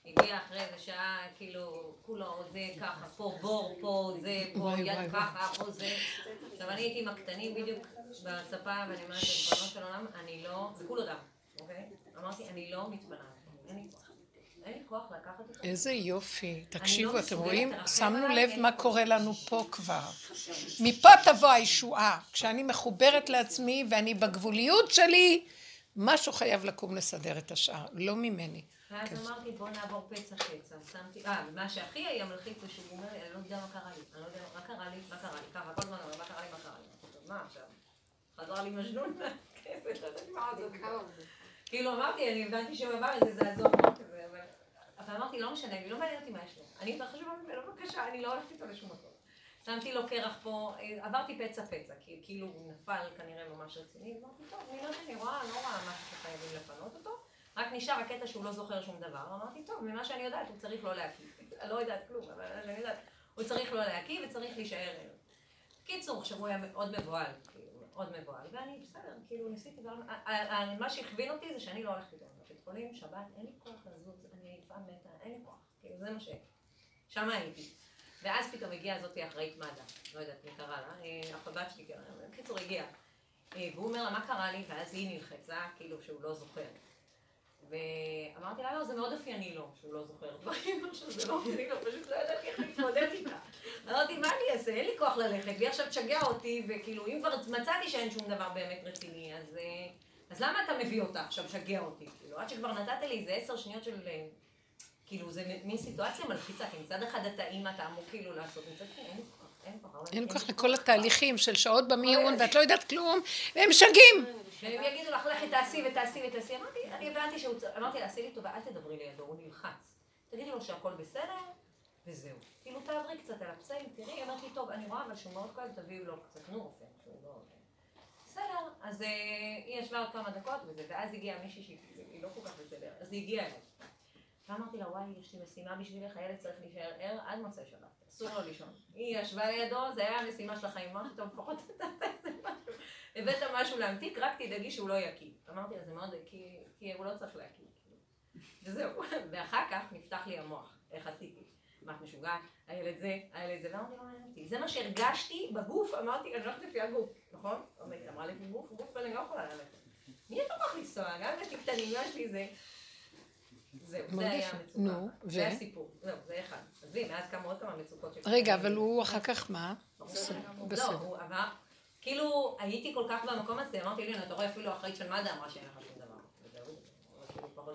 [SPEAKER 6] הגיע אחרי איזה שעה, כאילו, כולו זה ככה, פה בור, פה זה, פה יד ככה, פה זה. עכשיו אני הייתי עם הקטנים בדיוק בספה, ואני אומרת, ריבונו של עולם, אני לא, זה כולו דם, אוקיי? אמרתי, אני לא מתפנה, אין לי כוח. אין לי כוח לקחת אותו.
[SPEAKER 1] איזה יופי. תקשיבו,
[SPEAKER 6] לא
[SPEAKER 1] אתם
[SPEAKER 6] מסוגלת
[SPEAKER 1] רואים? שמנו לב מה קורה. לנו פה כבר. מפה תבוא הישועה. כשאני מחוברת לעצמי ואני בגבוליות שלי, משהו חייב לקום לסדר את השאר, לא ממני.
[SPEAKER 6] ואז
[SPEAKER 1] כן.
[SPEAKER 6] אמרתי, בוא נעבור פצע פצע. שמתי, אה, מה שהכי היה מלחיץ זה שהוא אומר לי, אני לא יודע מה קרה לי, אני לא יודע מה קרה לי, מה קרה לי, ככה, כל הזמן אומר, מה קרה לי, מה קרה לי. אמרתי, "טוב, מה עכשיו? חזר לי מג'נון מהכסף, לא יודעת מה זה. כאילו אמרתי, אני הבנתי שהוא עבר את זה, זה עזוב מה כזה, אבל... אבל אמרתי, לא משנה, לי לא מעניין אותי מה יש לו. אני יותר חשובה ממנו, בבקשה, אני לא הולכת איתו לשום מקום. שמתי לו קרח פה, אה, עברתי פצע פצע, כי כאילו הוא נפל כנראה ממש רציני, אמרתי, טוב, אני לא יודעת, אני רואה, לא רואה משהו שחייבים לפנות אותו, רק נשאר הקטע שהוא לא זוכר שום דבר, אמרתי, טוב, ממה שאני יודעת, הוא צריך לא להקיא. אני לא יודעת כלום, אבל אני יודעת, הוא צריך לא להקיא וצריך להישאר. קיצור, עכשיו הוא היה מאוד מבוהל, כאילו, מאוד מבוהל, ואני בסדר, כאילו ניסיתי, אבל ה- ה- מה שהכווין אותי זה שאני לא הולכת איתו לבית חולים, שבת, אין לי כוח לזוז, אני עייפה מתה, אין לי כוח, כאילו זה מה ש... שם הייתי. ואז פתאום הגיעה זאתי אחראית מד"א, לא יודעת מי קרא לה, אה, החבת שלי, קראה לה, בקיצור הגיעה. אה, והוא אומר לה, מה קרה לי? ואז היא נלחצה, כאילו שהוא לא זוכר. ואמרתי לה, לא, זה מאוד אופייני לו, שהוא לא זוכר דברים, עכשיו זה לא אופייני לו, פשוט לא ידעתי איך להתמודד איתה. אמרתי, מה אני אעשה? אין לי כוח ללכת, והיא עכשיו תשגע אותי, וכאילו, אם כבר מצאתי שאין שום דבר באמת רציני, אז, אה, אז למה אתה מביא אותה עכשיו, שגע אותי? כאילו, עד שכבר נתת לי איזה עשר שניות של... אה, כאילו, זה מין סיטואציה מלחיצה, כי מצד אחד אתה אימא, אתה אמור כאילו לעשות, מצד שני, אין לי אין כוח.
[SPEAKER 1] לכל התהליכים של שעות במיון, ואת לא יודעת כלום, והם משגעים.
[SPEAKER 6] והם יגידו לך, לכי תעשי ותעשי ותעשי. אמרתי, אני הבנתי שהוא צריך, אמרתי לה, עשי לי טובה, אל תדברי לידו, הוא נלחץ. תגידי לו שהכל בסדר, וזהו. כאילו, תעברי קצת על הפצעים, תראי, אמרתי, טוב, אני רואה, אבל שהוא מאוד כואב, תביאו לו קצת נורפן, שהוא לא... בסדר, אז אה, היא ישבה עוד כמה דקות ואז הגיעה מישהי שהיא לא כל כך בסדר, אז היא הגיעה אליי. ואמרתי לה, וואי, יש לי משימה בשבילך, הילד צריך להישאר ער עד מוצאי שבת, אסור לו לישון. היא ישבה לידו, זה היה המשימה של החיים, אמרתי, טוב, לפחות אתה תעשה משהו. הבאת משהו להמתיק, רק תדאגי שהוא לא יקיא. אמרתי לה, זה מאוד, כי, כי הוא לא צריך להקיא. וזהו. ואחר כך נפתח לי המוח, איך עשיתי. מה את משוגעת? הילד זה, הילד זה, ואמרתי, לא מעניין אותי. זה מה שהרגשתי בגוף, אמרתי, אני הולכת לפי הגוף, נכון? אמרה לי, גוף, גוף, אני לא יכולה ללכת. מי את הכוח לנסוע? גם יש לי קטנים, יש לי זה. זהו, זה היה. המצוקה.
[SPEAKER 1] נו,
[SPEAKER 6] זה
[SPEAKER 1] ו?
[SPEAKER 6] הסיפור. זהו, זה אחד. עזבי, מאז כמה עוד כמה מצוקות.
[SPEAKER 1] רגע, אבל הוא אחר כך מה?
[SPEAKER 6] בסדר. לא. הוא עבר, כאילו, הייתי כל כך במקום הזה, אמרתי לי, אתה רואה אפילו אחראית של מד"א אמרה שאין לך שום דבר. וזהו,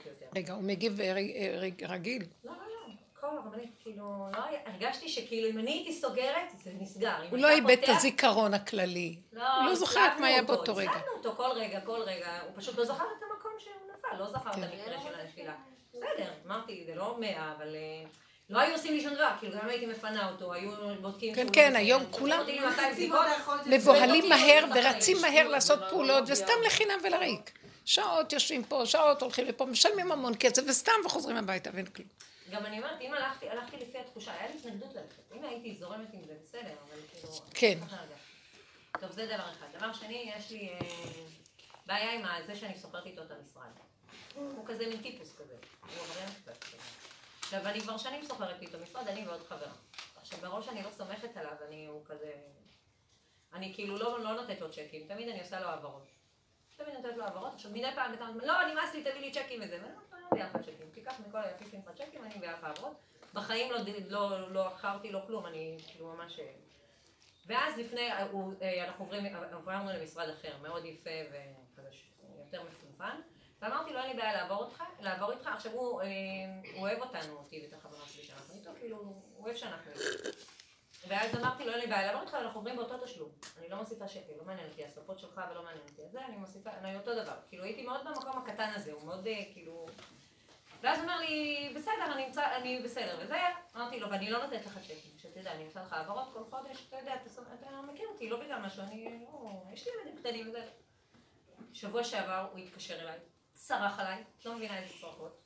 [SPEAKER 6] כאילו.
[SPEAKER 1] רגע, הוא מגיב אה, ר- רגיל.
[SPEAKER 6] לא, לא, לא, כל הרבנית, כאילו, לא היה, הרגשתי שכאילו אם אני הייתי סוגרת, זה נסגר.
[SPEAKER 1] הוא לא איבד את הזיכרון הכללי.
[SPEAKER 6] לא,
[SPEAKER 1] הוא לא זוכר
[SPEAKER 6] הצלבנו
[SPEAKER 1] מה היה
[SPEAKER 6] אותו,
[SPEAKER 1] באותו רגע.
[SPEAKER 6] הצלבנו אותו כל רגע, כל רגע, הוא פשוט לא זכר את המקום שהוא נפל, לא זכר את
[SPEAKER 1] כן.
[SPEAKER 6] המקרה של הנפילה. בסדר, אמרתי, זה לא מאה, אבל... אה, לא היו עושים לי שום דבר, כאילו גם אם הייתי מפנה אותו, היו בודקים...
[SPEAKER 1] כן, כן,
[SPEAKER 6] לא
[SPEAKER 1] היום. כולם
[SPEAKER 6] נותנים לי 200
[SPEAKER 3] חצי
[SPEAKER 6] בדיקות,
[SPEAKER 3] מודה חודש.
[SPEAKER 1] מבוהלים מהר. ורצים מהר לעשות
[SPEAKER 5] לא,
[SPEAKER 1] פעולות,
[SPEAKER 5] לא,
[SPEAKER 1] וסתם
[SPEAKER 5] לא.
[SPEAKER 1] לחינם ולריק. שעות יושבים פה, שעות הולכים לפה, משלמים המון כסף, וסתם וחוזרים הביתה ואין כלום.
[SPEAKER 6] גם אני אומרת, אם הלכתי, הלכתי לפי התחושה, היה לי התנגדות ללכת. אם הייתי זורמת עם זה, בסדר, אבל כאילו...
[SPEAKER 1] כן.
[SPEAKER 6] טוב, זה דבר אחד. דבר שני, יש לי אה, בעיה עם זה שאני שוכרת איתו את המשרד. הוא כזה מין טיפוס כזה. הוא עבריין קצת כזה. עכשיו, אני כבר שנים שוכרת איתו משרד, אני ועוד חברה. עכשיו, בראש אני לא סומכת עליו, אני, הוא כזה... אני כאילו לא, לא נותנת לו צ'קים, תמיד אני עושה לו העברות. תמיד נותנת לו העברות, עכשיו מדי פעם, בכמה זמן, לא, נמאס לי, תביא לי צ'קים וזה, ואני לא מביא לך צ'קים, תיקח מכל היפיפים לך צ'קים, אני מביא לך העברות. בחיים לא, לא, לא עכרתי לו כלום, אני כאילו ממש... ואז לפני, הוא, אה, אנחנו עוברים, עברנו למשרד אחר, מאוד יפה וכזה יותר מפונפן, ואמרתי לו, אין לי בעיה לעבור אותך, לעבור איתך, עכשיו הוא, אה, הוא אוהב אותנו, אותי ואת החברה שלי שאנחנו איתו, כאילו, הוא אוהב שאנחנו איתו. ואז אמרתי לו, אין לי בעיה לעבור איתך, אנחנו עוברים באותו תשלום. אני לא מוסיפה שקל, לא מעניין אותי הספות שלך ולא מעניין אותי את זה, אני מוסיפה, אני אותו דבר. כאילו, הייתי מאוד במקום הקטן הזה, הוא מאוד, אה, כאילו... ואז הוא אומר לי, בסדר, אני אמצא, אני בסדר, וזה, אמרתי לו, ואני לא נותנת לך צ'קים, שתדע, אני עושה לך העברות כל חודש, אתה יודע, אתה, אתה מכיר אותי, לא בגלל משהו, אני, לא, יש לי ילדים קטנים וזה. שבוע שעבר הוא התקשר אליי, צרח עליי, את לא מבינה איזה צרחות.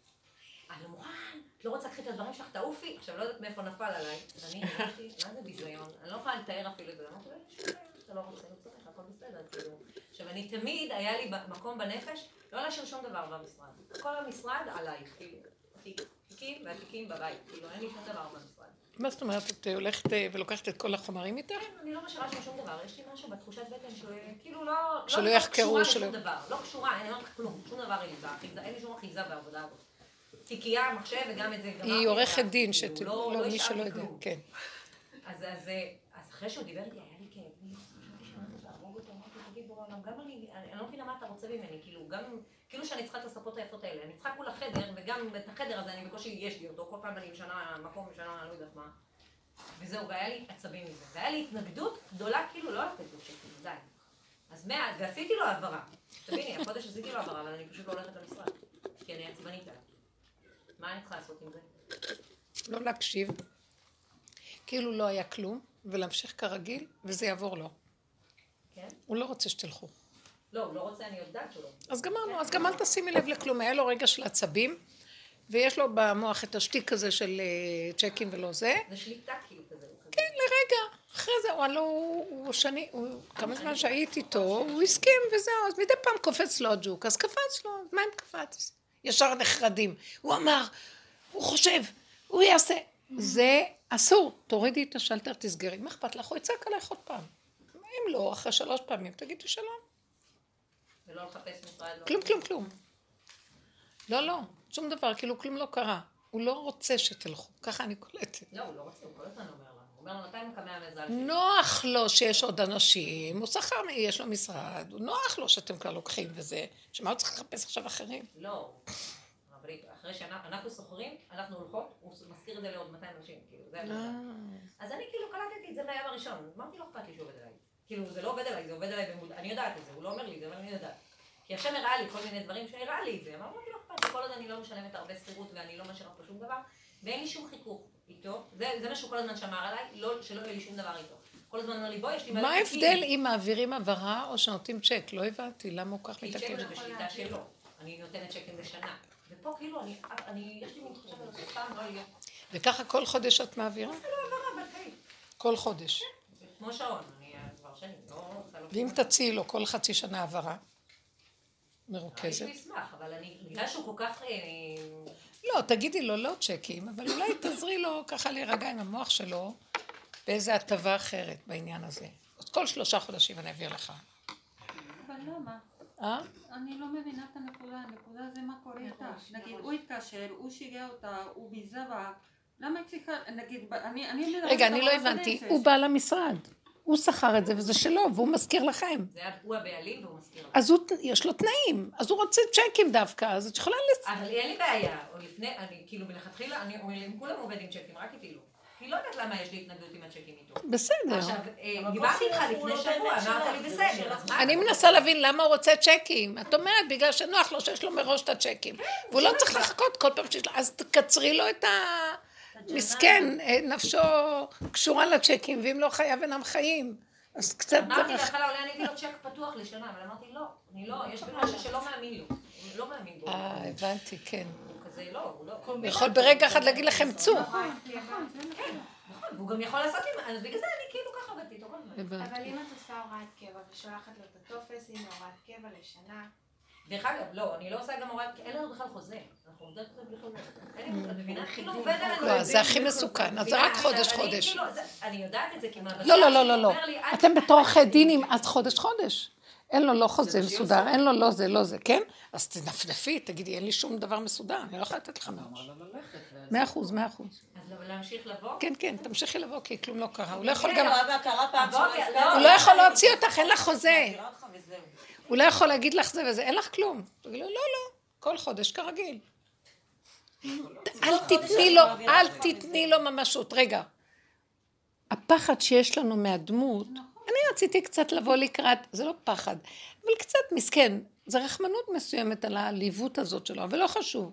[SPEAKER 6] אני לא מוכן, את לא רוצה לקחת את הדברים שלך, תעופי. עכשיו, לא יודעת מאיפה נפל עליי. אני הרגשתי, מה זה ביזיון? אני לא יכולה לתאר אפילו את זה. אמרתי לו, "יש בעיה, אתה לא רוצה, לא צריך, הכל בסדר, כאילו. עכשיו, אני תמיד, היה לי מקום בנפש, לא להשאיר שום דבר במשרד. כל המשרד עליי, כאילו, התיקים והתיקים בבית, כאילו, אין לי שום דבר במשרד.
[SPEAKER 1] מה זאת אומרת, את הולכת אה, ולוקחת את כל החומרים איתך?
[SPEAKER 6] כן, אני לא משאירה שם שום דבר, יש לי משהו בתחושת בטן שכאילו לא...
[SPEAKER 1] שלא
[SPEAKER 6] לא
[SPEAKER 1] יחקרו,
[SPEAKER 6] קשורה
[SPEAKER 1] שלא-
[SPEAKER 6] לשום דבר, לא קשורה, לא אומרת כלום, שום דבר אין לי אין לי שום אחיזה בעבודה הזאת. תיקייה, מחשב וגם את זה גמרתי.
[SPEAKER 1] היא עורכת
[SPEAKER 6] כאילו,
[SPEAKER 1] דין,
[SPEAKER 6] לא-
[SPEAKER 1] שת...
[SPEAKER 6] לא
[SPEAKER 1] לא, מי שלא יודע. כן.
[SPEAKER 6] אז, אה, אחרי שהוא דיבר איתי, היה לי אני אני לא מבינה מה אתה רוצה ממני, כאילו, גם, כאילו שאני צריכה את הספות היפות האלה, אני צריכה כולה חדר, וגם את החדר הזה אני בקושי יש לי אותו, כל פעם אני משנה מקום, משנה, לא יודעת מה. וזהו, והיה לי עצבים מזה, והיה לי התנגדות גדולה, כאילו, לא לתת לו שקל, די. אז מאה, ועשיתי לו העברה. תביני, החודש עשיתי לו העברה, אבל אני פשוט לא הולכת למשרד, כי אני עצבנית עליו. מה אני צריכה לעשות עם זה?
[SPEAKER 1] לא להקשיב, כאילו לא היה כלום, ולהמשיך כרגיל, וזה יעבור לו.
[SPEAKER 6] כן?
[SPEAKER 1] הוא לא רוצה שתלכו.
[SPEAKER 6] לא, הוא לא רוצה, אני יודעת שהוא לא.
[SPEAKER 1] אז גמרנו, אז גם אל תשימי לב לכלום. היה לו רגע של עצבים, ויש לו במוח את השטיק הזה של אה, צ'קים ולא זה.
[SPEAKER 6] זה שליטה כאילו כזה.
[SPEAKER 1] כן, לרגע. אחרי זה, הוא הלא, הוא, שני, כמה זמן שהייתי איתו, הוא הסכים וזהו, אז מדי פעם קופץ לו הג'וק, אז קפץ לו, מה אם קפץ? ישר נחרדים. הוא אמר, הוא חושב, הוא יעשה. זה אסור, תורידי את השלטר, תסגרי. מה אכפת לך? הוא יצעק עלייך עוד פעם. אם לא, אחרי שלוש פעמים, תגידי שלום.
[SPEAKER 6] ולא לחפש משרד. לא-
[SPEAKER 1] כלום, כלום, כלום. לא, לא, שום דבר, כאילו כלום לא קרה. הוא לא רוצה שתלכו, ככה אני קולטת.
[SPEAKER 6] לא, הוא לא רוצה, הוא כל הזמן אומר לנו. הוא אומר לו, מתי מקמע המזל שלי?
[SPEAKER 1] נוח לו שיש עוד אנשים, הוא שכר, יש לו משרד, הוא נוח לו שאתם כבר לוקחים וזה, שמה הוא צריך לחפש עכשיו אחרים?
[SPEAKER 6] לא. אבל אחרי שאנחנו סוחרים, אנחנו הולכות, הוא מזכיר את זה לעוד 200 אנשים, כאילו, זה אדם. אז אני כאילו קלטתי את זה ביום הראשון, אמרתי, לא אכפת לי שהוא עובד עליי. כאילו, זה לא עובד עליי, זה עובד עליי במודע, אני יודעת את זה, הוא לא אומר לי את זה, אבל אני יודעת. כי השם הראה לי כל מיני דברים שהראה לי את זה, אמרתי, לא אכפת לי, כל עוד אני לא משלמת הרבה שכירות ואני לא משאירה פה שום דבר, ואין לי שום חיכוך איתו, זה, זה מה שהוא כל הזמן שמר עליי, לא, שלא יהיה לי שום דבר איתו. כל הזמן אומר לי, בואי, יש לי מלא
[SPEAKER 1] מה
[SPEAKER 6] תיקים."
[SPEAKER 1] ההבדל אם מעבירים הבהרה או שנותנים צ'ק? לא הבנתי, למה הוא כך
[SPEAKER 6] כי צ'ק? זה בשליטה שלו, אני נותנת צ'קים בשנה. ופה כאילו, אני, אני, יש לי מין תחושה כזאת, סתם לא יהיה.
[SPEAKER 1] וככה כל חודש את מעבירה?
[SPEAKER 6] אבל כן,
[SPEAKER 1] כל חודש.
[SPEAKER 6] זה כמו שעון, שנים, לא לא...
[SPEAKER 1] ואם תציעי לו כל חצי שנה העברה מרוכזת?
[SPEAKER 6] לי אשמח, אבל אני, בגלל שהוא כל כך... אה,
[SPEAKER 1] לא, תגידי לו לא צ'קים, אבל אולי תעזרי לו ככה להירגע עם המוח שלו באיזה הטבה אחרת בעניין הזה. אז כל שלושה חודשים אני אעביר לך.
[SPEAKER 7] אבל למה?
[SPEAKER 1] אה?
[SPEAKER 7] אני לא מבינה את הנקודה, הנקודה זה מה קורה איתה. נגיד, הוא התקשר, הוא שיגע אותה, הוא ביזה בה, למה היא צריכה, נגיד, אני אני
[SPEAKER 1] רגע, אני לא
[SPEAKER 7] עבודת
[SPEAKER 1] הבנתי. הוא בעל המשרד. הוא שכר את זה וזה שלו, והוא מזכיר לכם.
[SPEAKER 6] זה היה- הוא הבעלים והוא מזכיר.
[SPEAKER 1] אז הוא, יש לו תנאים, אז הוא רוצה צ'קים דווקא, אז את יכולה לצ...
[SPEAKER 6] אבל אין לי בעיה, או לפני, אני כאילו מלכתחילה, אני עם כולם עובד עם צ'קים, רק איתי לא. כי לא יודעת למה יש לי התנגדות עם הצ'קים איתו.
[SPEAKER 1] בסדר.
[SPEAKER 6] עכשיו, אה, דיברתי איתך לפני שבוע, אמרת לי בסדר?
[SPEAKER 1] אני מנסה? להבין למה הוא רוצה צ'קים. את אומרת, בגלל שנוח לו שיש לו מראש את הצ'קים. והוא לא צריך לחכות כל פעם שיש לו... אז תקצרי לו את המסכן, אה, נפשו קשורה לצ'קים, ואם לא חייב אינם חיים. אז קצת
[SPEAKER 6] אמרתי. לך, אולי אני אביא לו צ'ק פתוח לשנה, אבל אמרתי לא, אני לא, יש בי משהו שלא מאמין לו. הוא לא מאמין בו.
[SPEAKER 1] אה, הבנתי, כן.
[SPEAKER 6] הוא כזה לא, הוא לא.
[SPEAKER 1] הוא יכול ברגע אחד להגיד לכם צאו.
[SPEAKER 7] נכון, נכון.
[SPEAKER 6] נכון, והוא גם יכול לעשות עם, אז בגלל זה אני כאילו ככה עובדת איתו כל הזמן.
[SPEAKER 1] הבנתי.
[SPEAKER 8] אבל אם את עושה הוראת קבע ושולחת לו את הטופס, הנה הוראת קבע לשנה,
[SPEAKER 6] דרך אגב, לא, אני לא עושה גם הוראת, אין לנו בכלל חוזה. אנחנו עובדות קצת בלי חוזה. כאילו.
[SPEAKER 1] לא, זה הכי מסוכן, אז זה רק
[SPEAKER 6] עכשיו,
[SPEAKER 1] חודש,
[SPEAKER 6] אני
[SPEAKER 1] חודש.
[SPEAKER 6] כאילו, זה- אני יודעת את זה, כי מהבשר
[SPEAKER 1] לא, לא, לא, לא, לא.
[SPEAKER 6] אומר לי, "אל
[SPEAKER 1] אתם בתור עורכי
[SPEAKER 6] זה."
[SPEAKER 1] דינים, אז חודש חודש. אין לו לא חוזה מסודר. אין לו לא זה, לא זה, כן? אז תנפנפי, תגידי, אין לי שום דבר מסודר, אני לא יכולה לתת לך מראש. מאה אחוז, מאה אחוז.
[SPEAKER 6] אז לא- להמשיך לבוא?
[SPEAKER 1] כן, כן, תמשיכי לבוא, כי כלום לא קרה. הוא לא יכול
[SPEAKER 2] כן,
[SPEAKER 1] גם...
[SPEAKER 6] לא,
[SPEAKER 1] הוא לא יכול להוציא אותך, אין לך חוזה. הוא לא יכול להגיד לך זה וזה, אין לך כלום. תגידי לו, לא, לא, כל חודש כרגיל. אל תתני לו, אל תתני לו ממשות. רגע, הפחד שיש לנו מהדמות, אני רציתי קצת לבוא לקראת, זה לא פחד, אבל קצת מסכן, זה רחמנות מסוימת על העליבות הזאת שלו, אבל לא חשוב.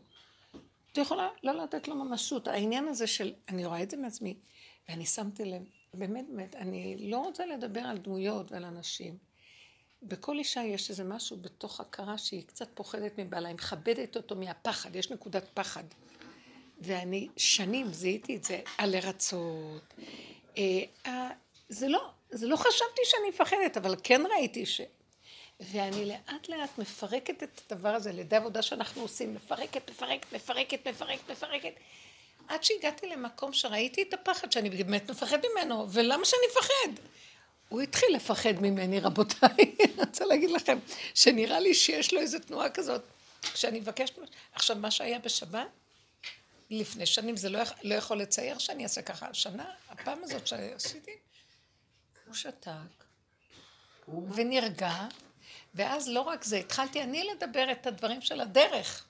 [SPEAKER 1] את יכולה לא לתת לו ממשות. העניין הזה של, אני רואה את זה מעצמי, ואני שמתי לב, באמת, באמת, אני לא רוצה לדבר על דמויות ועל אנשים. בכל אישה יש איזה משהו בתוך הכרה שהיא קצת פוחדת מבעלה, היא מכבדת אותו מהפחד, יש נקודת פחד. ואני שנים זיהיתי את זה על לרצות. אה, אה, זה לא, זה לא חשבתי שאני מפחדת, אבל כן ראיתי ש... ואני לאט לאט מפרקת את הדבר הזה על ידי עבודה שאנחנו עושים, מפרקת, מפרקת, מפרקת, מפרקת, מפרקת. עד שהגעתי למקום שראיתי את הפחד, שאני באמת מפחד ממנו, ולמה שאני אפחד? הוא התחיל לפחד ממני, רבותיי. אני רוצה להגיד לכם, שנראה לי שיש לו איזו תנועה כזאת. כשאני מבקשת... עכשיו, מה שהיה בשבת, לפני שנים, זה לא, לא יכול לצייר שאני אעשה ככה. השנה, הפעם הזאת שעשיתי, הוא שתק, ונרגע, ואז לא רק זה, התחלתי אני לדבר את הדברים של הדרך.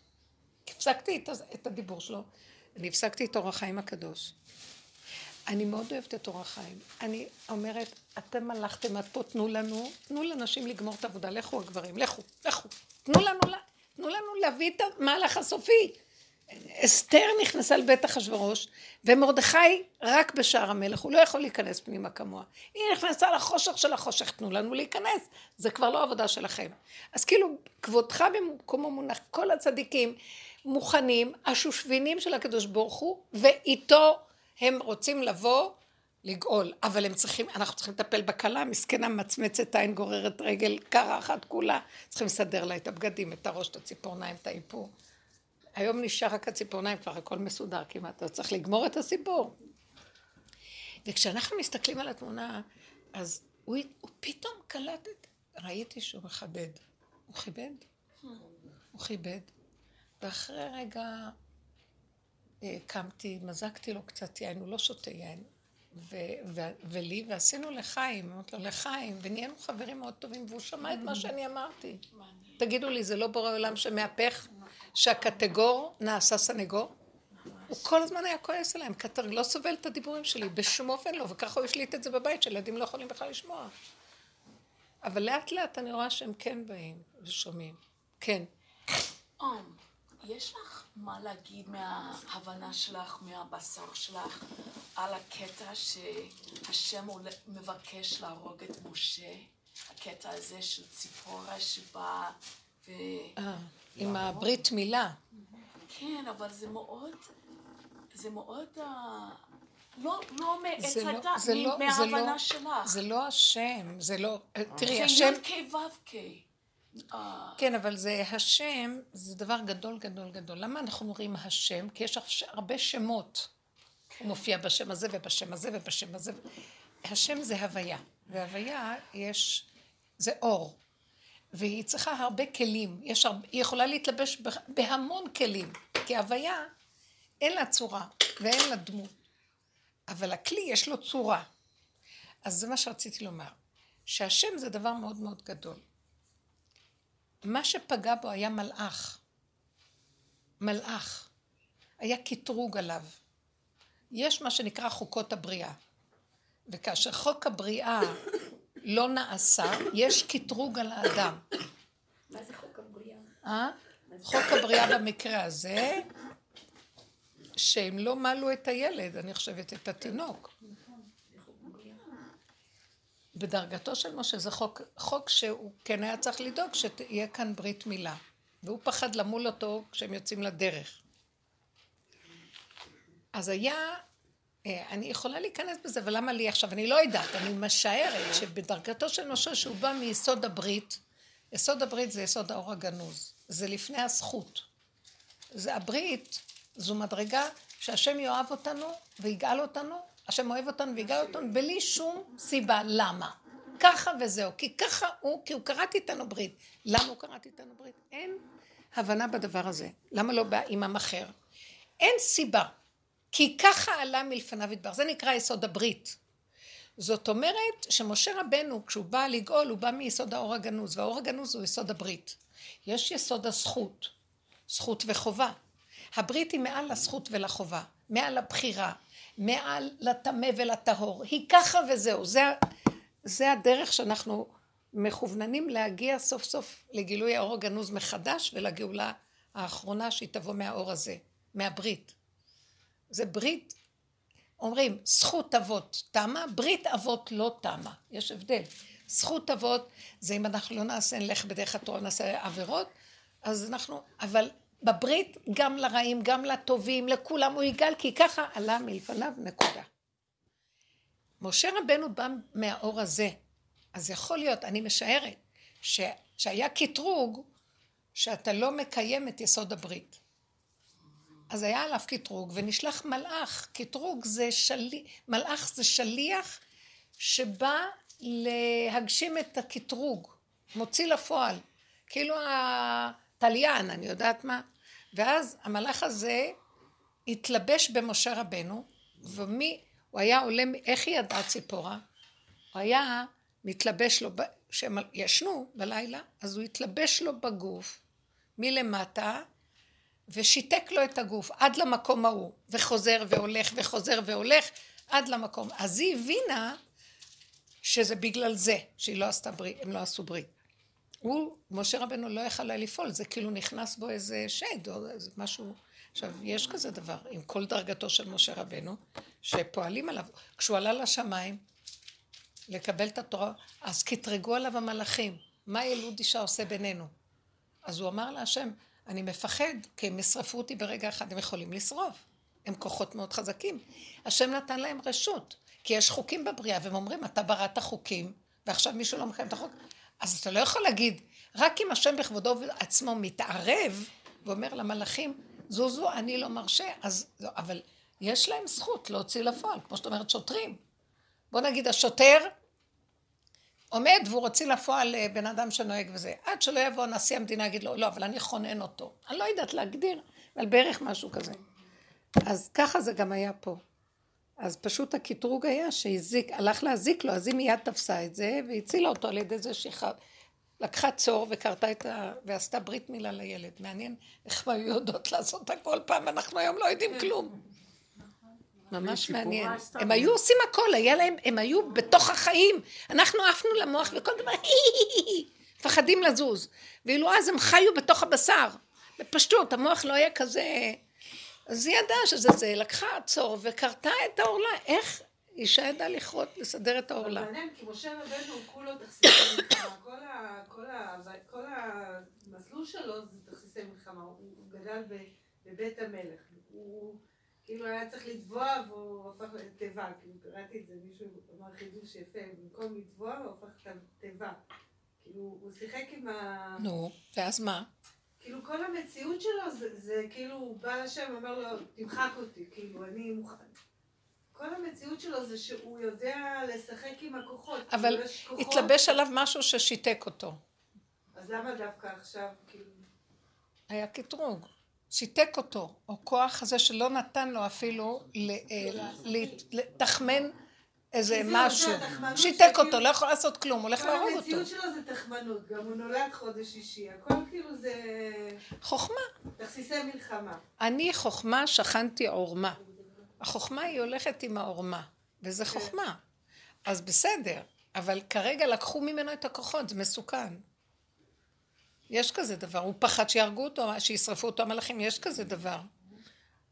[SPEAKER 1] הפסקתי את הדיבור שלו, אני הפסקתי את אור החיים הקדוש. אני מאוד אוהבת את אור החיים. אני אומרת, אתם הלכתם עד פה, תנו לנו, תנו לנשים לגמור את העבודה, לכו הגברים, לכו, לכו. תנו לנו, תנו לנו להביא את המהלך הסופי. אסתר נכנסה לבית אחשורוש, ומרדכי רק בשער המלך, הוא לא יכול להיכנס פנימה כמוה. היא נכנסה לחושך של החושך, תנו לנו להיכנס, זה כבר לא עבודה שלכם. אז כאילו, כבודך במקומו מונח, כל הצדיקים מוכנים, השושבינים של הקדוש ברוך הוא, ואיתו הם רוצים לבוא לגאול, אבל הם צריכים, אנחנו צריכים לטפל בכלה, מסכנה מצמצת עין גוררת רגל, קרחת כולה, צריכים לסדר לה את הבגדים, את הראש, את הציפורניים, את האיפור. היום נשאר רק הציפורניים, כבר הכל מסודר כמעט, אתה צריך לגמור את הסיפור. וכשאנחנו מסתכלים על התמונה, אז הוא, הוא פתאום קלט את... ראיתי שהוא מכבד. הוא כיבד? הוא כיבד. ואחרי רגע קמתי, מזגתי לו קצת יין, הוא לא שותה יין. ו- ו- ולי, ועשינו לחיים, אמרתי לו לחיים, ונהיינו חברים מאוד טובים, והוא שמע את מה שאני אמרתי. תגידו לי, זה לא בורא עולם שמהפך? שהקטגור נעשה סנגור? הוא כל הזמן היה כועס עליהם, קטר לא סובל את הדיבורים שלי, בשום אופן לא, וככה הוא השליט את זה בבית, שילדים לא יכולים בכלל לשמוע. אבל לאט לאט אני רואה שהם כן באים ושומעים. כן.
[SPEAKER 9] יש לך מה להגיד מההבנה שלך, מהבשר שלך, על הקטע שהשם מבקש להרוג את משה? הקטע הזה של ציפורה שבאה ו...
[SPEAKER 1] אה. עם הברית מילה.
[SPEAKER 9] כן, אבל זה מאוד, זה מאוד, uh, לא, לא מעץ לא- הדת, לא- מההבנה
[SPEAKER 1] לא,
[SPEAKER 9] שלך.
[SPEAKER 1] זה לא השם, זה לא, אה, תראי,
[SPEAKER 9] השם... זה י"ק ו"ק.
[SPEAKER 1] כן, אבל זה השם, זה דבר גדול גדול גדול. למה אנחנו אומרים השם? כי יש הרבה שמות. הוא מופיע בשם הזה ובשם הזה ובשם הזה. השם זה הוויה, והוויה יש, זה אור. והיא צריכה הרבה כלים, יש הרבה, היא יכולה להתלבש בהמון כלים, כי הוויה אין לה צורה ואין לה דמות, אבל הכלי יש לו צורה. אז זה מה שרציתי לומר, שהשם זה דבר מאוד מאוד גדול. מה שפגע בו היה מלאך, מלאך, היה קטרוג עליו. יש מה שנקרא חוקות הבריאה, וכאשר חוק הבריאה לא נעשה, יש קטרוג על האדם.
[SPEAKER 8] מה זה חוק הבריאה?
[SPEAKER 1] אה? חוק הבריאה במקרה הזה, שהם לא מלו את הילד, אני חושבת, את התינוק. בדרגתו של משה זה חוק, חוק שהוא כן היה צריך לדאוג שתהיה כאן ברית מילה. והוא פחד למול אותו כשהם יוצאים לדרך. אז היה אה, אני יכולה להיכנס בזה, אבל למה לי עכשיו? אני לא יודעת, אני משערת שבדרגתו של משה שהוא בא מיסוד הברית, יסוד הברית זה יסוד האור הגנוז, זה לפני הזכות. זה הברית, זו מדרגה שהשם יאהב אותנו ויגאל אותנו, השם אוהב אותנו ויגאל אותנו בלי שום סיבה. למה? ככה וזהו, כי ככה הוא, כי הוא קראת איתנו ברית. למה הוא קראת איתנו ברית? אין הבנה בדבר הזה. למה לא בא עם אחר? אין סיבה. כי ככה עלה מלפניו ידבר. זה נקרא יסוד הברית. זאת אומרת שמשה רבנו, כשהוא בא לגאול, הוא בא מיסוד האור הגנוז, והאור הגנוז הוא יסוד הברית. יש יסוד הזכות, זכות וחובה. הברית היא מעל לזכות ולחובה, מעל לבחירה, מעל לטמא ולטהור. היא ככה וזהו. זה, זה הדרך שאנחנו מכווננים להגיע סוף סוף לגילוי האור הגנוז מחדש ולגאולה האחרונה שהיא תבוא מהאור הזה, מהברית. זה ברית, אומרים, זכות אבות תמה, ברית אבות לא תמה. יש הבדל. זכות אבות זה אם אנחנו לא נעשה, נלך בדרך התורה, נעשה עבירות, אז אנחנו, אבל בברית גם לרעים, גם לטובים, לכולם הוא יגאל, כי ככה עלה מלפניו, נקודה. משה רבנו בא מהאור הזה, אז יכול להיות, אני משערת, ש... שהיה קטרוג שאתה לא מקיים את יסוד הברית. אז היה עליו קטרוג ונשלח מלאך. קטרוג זה שליח, מלאך זה שליח שבא להגשים את הקטרוג, מוציא לפועל. כאילו התליין, אני יודעת מה. ואז המלאך הזה התלבש במשה רבנו, ומי, הוא היה עולה, איך היא ידעה ציפורה? הוא היה מתלבש לו, כשהם ישנו בלילה, אז הוא התלבש לו בגוף מלמטה ושיתק לו את הגוף עד למקום ההוא, וחוזר והולך וחוזר והולך עד למקום. אז היא הבינה שזה בגלל זה שהיא לא עשתה ברית, הם לא עשו ברית. הוא, משה רבנו לא יכל לפעול, זה כאילו נכנס בו איזה שד או איזה משהו. עכשיו, יש כזה דבר, עם כל דרגתו של משה רבנו, שפועלים עליו. כשהוא עלה לשמיים לקבל את התורה, אז קטרגו עליו המלאכים, מה ילוד אישה עושה בינינו? אז הוא אמר להשם, אני מפחד, כי הם ישרפו אותי ברגע אחד, הם יכולים לשרוף. הם כוחות מאוד חזקים. השם נתן להם רשות, כי יש חוקים בבריאה, והם אומרים, אתה בראת חוקים, ועכשיו מישהו לא מקיים את החוק. אז אתה לא יכול להגיד, רק אם השם בכבודו עצמו מתערב, ואומר למלאכים, זוזו, אני לא מרשה, אז לא, אבל יש להם זכות להוציא לפועל, כמו שאת אומרת, שוטרים. בוא נגיד, השוטר עומד והוא רוצה לפועל אה, בן אדם שנוהג וזה. עד שלא יבוא נשיא המדינה, יגיד לו, לא, אבל אני חונן אותו. אני לא יודעת להגדיר, אבל בערך משהו כזה. אז ככה זה גם היה פה. אז פשוט הקטרוג היה שהזיק, הלך להזיק לו, אז היא מיד תפסה את זה והצילה אותו על ידי זה שהיא לקחה צור וקרתה את ה... ועשתה ברית מילה לילד. מעניין איך הם היו יודעות לעשות הכל פעם, אנחנו היום לא יודעים כלום. ממש מעניין. הם היו עושים הכל, היה להם, הם היו בתוך החיים. אנחנו עפנו למוח וכל דבר, מפחדים לזוז. ואילו אז הם חיו בתוך הבשר. בפשטות, המוח לא היה כזה... אז היא ידעה שזה זה, לקחה צור וקרתה את העורלה. איך אישה ידעה לכרות, לסדר את העורלה?
[SPEAKER 3] מעניין, כי משה רבנו כולו תכסיסי מלחמה. כל המסלול שלו זה תכסיסי מלחמה. הוא גדל בבית המלך. הוא... כאילו היה צריך לטבוע והוא הפך לתיבה, כאילו קראתי את זה, מישהו אמר חידוש יפה, במקום לטבוע הוא הפך לתיבה. כאילו הוא שיחק עם ה...
[SPEAKER 1] נו, ואז מה?
[SPEAKER 3] כאילו כל המציאות שלו זה, זה כאילו הוא בא לשם ואומר לו תמחק אותי, כאילו אני מוכן. כל המציאות שלו זה שהוא יודע לשחק עם הכוחות.
[SPEAKER 1] כאילו, אבל
[SPEAKER 3] כוחות...
[SPEAKER 1] התלבש עליו משהו ששיתק אותו.
[SPEAKER 3] אז למה דווקא עכשיו, כאילו...
[SPEAKER 1] היה קטרוג. שיתק אותו, או כוח הזה שלא נתן לו אפילו אה, לתחמן איזה משהו. שיתק אותו, לא יכול לעשות כלום, הולך להרוג אותו.
[SPEAKER 3] כל המציאות שלו זה תחמנות, גם הוא נולד חודש שישי, הכל כאילו זה...
[SPEAKER 1] חוכמה.
[SPEAKER 3] תכסיסי מלחמה.
[SPEAKER 1] אני חוכמה שכנתי עורמה. החוכמה היא הולכת עם העורמה, וזה
[SPEAKER 3] כן.
[SPEAKER 1] חוכמה. אז בסדר, אבל כרגע לקחו ממנו את הכוחות, זה מסוכן. יש כזה דבר, הוא פחד שיהרגו אותו, שישרפו אותו המלאכים, יש כזה דבר.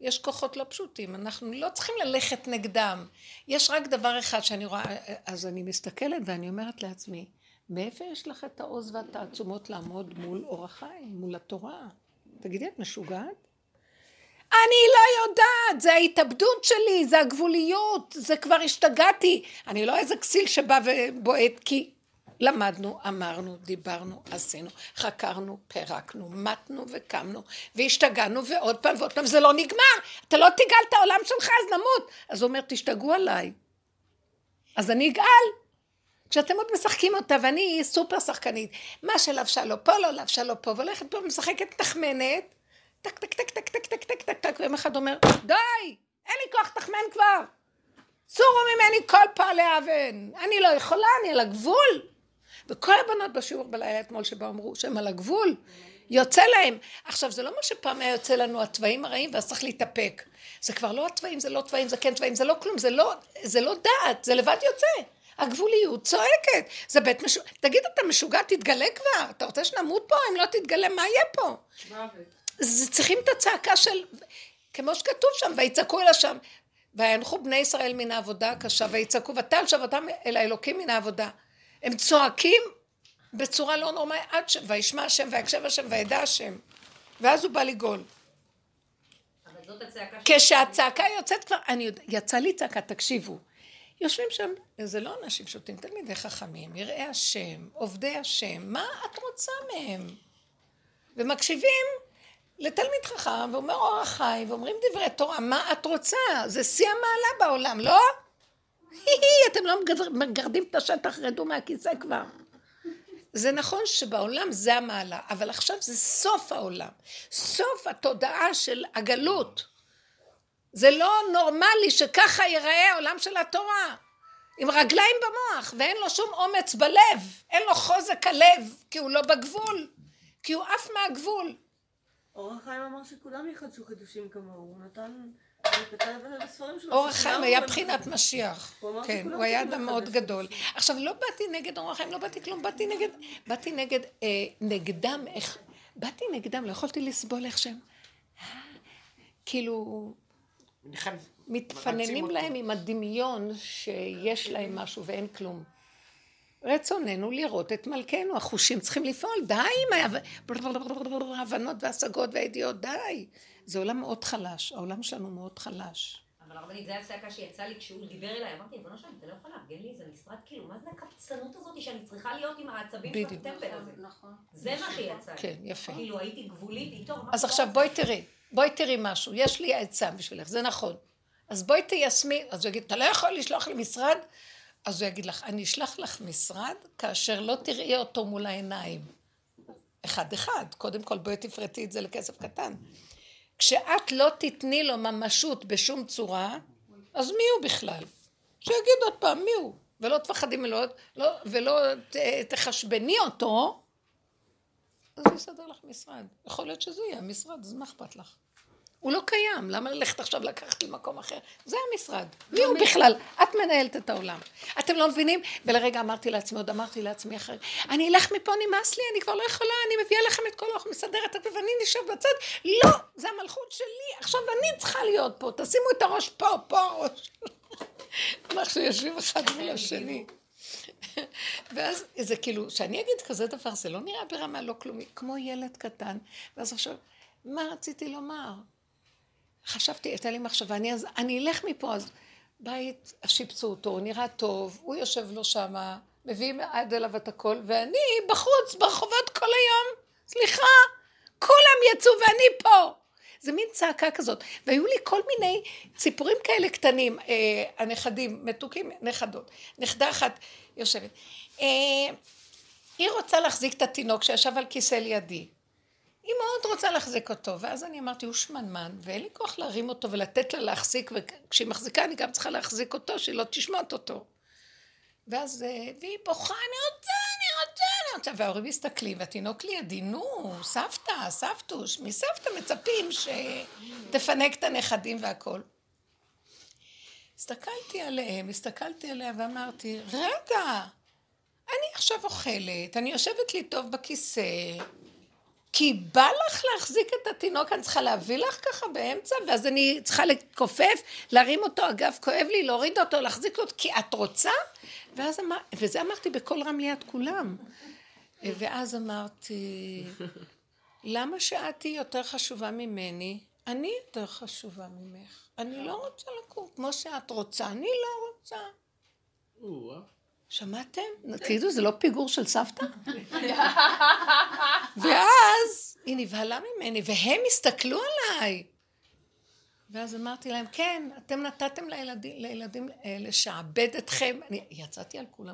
[SPEAKER 1] יש כוחות לא פשוטים, אנחנו לא צריכים ללכת נגדם. יש רק דבר אחד שאני רואה, אז אני מסתכלת ואני אומרת לעצמי, מאיפה יש לך את העוז והתעצומות לעמוד מול אור החיים, מול התורה? תגידי, את משוגעת? אני לא יודעת, זה ההתאבדות שלי, זה הגבוליות, זה כבר השתגעתי. אני לא איזה כסיל שבא ובועט, כי למדנו, אמרנו, דיברנו, עשינו, חקרנו, פירקנו, מתנו וקמנו, והשתגענו ועוד פעם ועוד פעם, זה לא נגמר, אתה לא תגאל את העולם שלך אז נמות. אז הוא אומר, תשתגעו עליי. אז אני אגאל. כשאתם עוד משחקים אותה, ואני סופר שחקנית, מה שלבשה לו פה, לא לבשה לו פה, והולכת פה ומשחקת תחמנת, טק טק טק טק טק טק טק טק טק, ויום אחד אומר, די, אין לי כוח תחמן כבר. צורו ממני כל פעלי אבן, אני לא יכולה, אני על הגבול. וכל הבנות בשיעור בלילה אתמול שבאו אמרו שהם על הגבול, יוצא להם. עכשיו זה לא מה שפעם היה יוצא לנו התוואים הרעים ואז צריך להתאפק. זה כבר לא התוואים, זה לא תוואים, זה כן תוואים, זה לא כלום, זה לא, זה לא דעת, זה לבד יוצא. הגבוליות צועקת, זה בית משוגע, תגיד אתה משוגע תתגלה כבר, אתה רוצה שנמות פה, אם לא תתגלה מה יהיה פה? זה צריכים את הצעקה של, כמו שכתוב שם, ויצעקו אל השם, וינחו בני ישראל מן העבודה הקשה, ויצעקו ותל שבתם אל האלוקים מן העבודה. הם צועקים בצורה לא נורמלית, עד ש... וישמע השם ויקשב השם וידע השם. ואז הוא בא לגאול. כשהצעקה יוצאת כבר, אני יודע, יצא לי צעקה, תקשיבו. יושבים שם, זה לא אנשים שותים, תלמידי חכמים, יראי השם, עובדי השם, מה את רוצה מהם? ומקשיבים לתלמיד חכם, ואומר אורח חי, ואומרים דברי תורה, מה את רוצה? זה שיא המעלה בעולם, לא? אתם לא מגרדים את השטח, רדו מהכיסא כבר. זה נכון שבעולם זה המעלה, אבל עכשיו זה סוף העולם. סוף התודעה של הגלות. זה לא נורמלי שככה ייראה העולם של התורה. עם רגליים במוח, ואין לו שום אומץ בלב. אין לו חוזק הלב, כי הוא לא בגבול. כי הוא עף מהגבול.
[SPEAKER 2] אור החיים אמר שכולם יחדשו חידושים כמוהו. הוא נתן...
[SPEAKER 1] אור החיים היה בחינת משיח, כן, הוא היה אדם מאוד גדול. עכשיו, לא באתי נגד אור החיים, לא באתי כלום, באתי נגד, באתי נגד, אה, נגדם, איך, באתי נגדם, לא יכולתי לסבול איך שהם, כאילו, מתפננים להם עם הדמיון שיש להם משהו ואין כלום. רצוננו לראות את מלכנו, החושים צריכים לפעול, די עם ההבנות והשגות והידיעות, די. זה עולם מאוד חלש, העולם שלנו מאוד חלש.
[SPEAKER 6] אבל הרבנית, זו הצעקה שיצאה לי כשהוא דיבר אליי, אמרתי, ריבונו שלום, אתה לא יכול לארגן לי איזה משרד, כאילו, מה זה הקפצנות הזאת שאני צריכה להיות עם העצבים של הטמפל הזה? נכון. זה מה שיצא לי.
[SPEAKER 1] כן, יפה.
[SPEAKER 6] כאילו, הייתי גבולית איתו.
[SPEAKER 1] אז עכשיו בואי תראי, בואי תראי משהו, יש לי עצה בשבילך, זה נכון. אז בואי תיישמי, אז הוא יגיד, אתה לא יכול לשלוח לי משרד? אז הוא יגיד לך, אני אשלח לך משרד כאשר לא תראי אותו מול העיניים. אחד אחד, קודם כל בואי תפרטי את זה לכסף קטן. כשאת לא תתני לו ממשות בשום צורה, אז מי הוא בכלל? שיגיד עוד פעם, מי הוא? ולא תפחדי ממנו, לא, ולא ת, תחשבני אותו, אז הוא יסדר לך משרד. יכול להיות שזה יהיה המשרד, אז מה אכפת לך? הוא לא קיים, למה ללכת עכשיו לקחת למקום אחר? זה המשרד. מי הוא בכלל? את מנהלת את העולם. אתם לא מבינים? ולרגע אמרתי לעצמי, עוד אמרתי לעצמי אחרי, אני אלך מפה, נמאס לי, אני כבר לא יכולה, אני מביאה לכם את כל האוכל, מסדרת את ואני נשאר בצד. לא, זה המלכות שלי, עכשיו אני צריכה להיות פה, תשימו את הראש פה, פה הראש. אנחנו יושבים אחד מול השני. ואז זה כאילו, שאני אגיד כזה דבר, זה לא נראה ברמה לא כלומי, כמו ילד קטן. ואז עכשיו, מה רציתי לומר? חשבתי, הייתה לי מחשבה, אני, אז, אני אלך מפה, אז בית, שיפצו אותו, נראה טוב, הוא יושב לו שמה, מביאים עד אליו את הכל, ואני בחוץ, ברחובות כל היום, סליחה, כולם יצאו ואני פה. זה מין צעקה כזאת. והיו לי כל מיני ציפורים כאלה קטנים, אה, הנכדים, מתוקים, נכדות. נכדה אחת יושבת. אה, היא רוצה להחזיק את התינוק שישב על כיסא לידי. היא מאוד רוצה להחזיק אותו, ואז אני אמרתי, הוא שמנמן, ואין לי כוח להרים אותו ולתת לה להחזיק, וכשהיא מחזיקה אני גם צריכה להחזיק אותו, שהיא לא תשמוט אותו. ואז, אה, והיא בוכה, אני רוצה, אני רוצה, אני רוצה, וההורים מסתכלים, והתינוק לידי, נו, סבתא, סבתוש, מסבתא מצפים שתפנק את הנכדים והכל. הסתכלתי עליהם, הסתכלתי עליה ואמרתי, רגע, אני עכשיו אוכלת, אני יושבת לי טוב בכיסא, כי בא לך להחזיק את התינוק, אני צריכה להביא לך ככה באמצע, ואז אני צריכה לכופף, להרים אותו, אגב, כואב לי, להוריד אותו, להחזיק אותו, כי את רוצה? ואז אמר, וזה אמרתי בקול רם ליד כולם. ואז אמרתי, למה שאת תהיי יותר חשובה ממני? אני יותר חשובה ממך. אני לא רוצה לקום כמו שאת רוצה, אני לא רוצה. שמעתם? כאילו זה לא פיגור של סבתא? ואז היא נבהלה ממני, והם הסתכלו עליי. ואז אמרתי להם, כן, אתם נתתם לילדים, לילדים אה, לשעבד אתכם. אני יצאתי על כולם,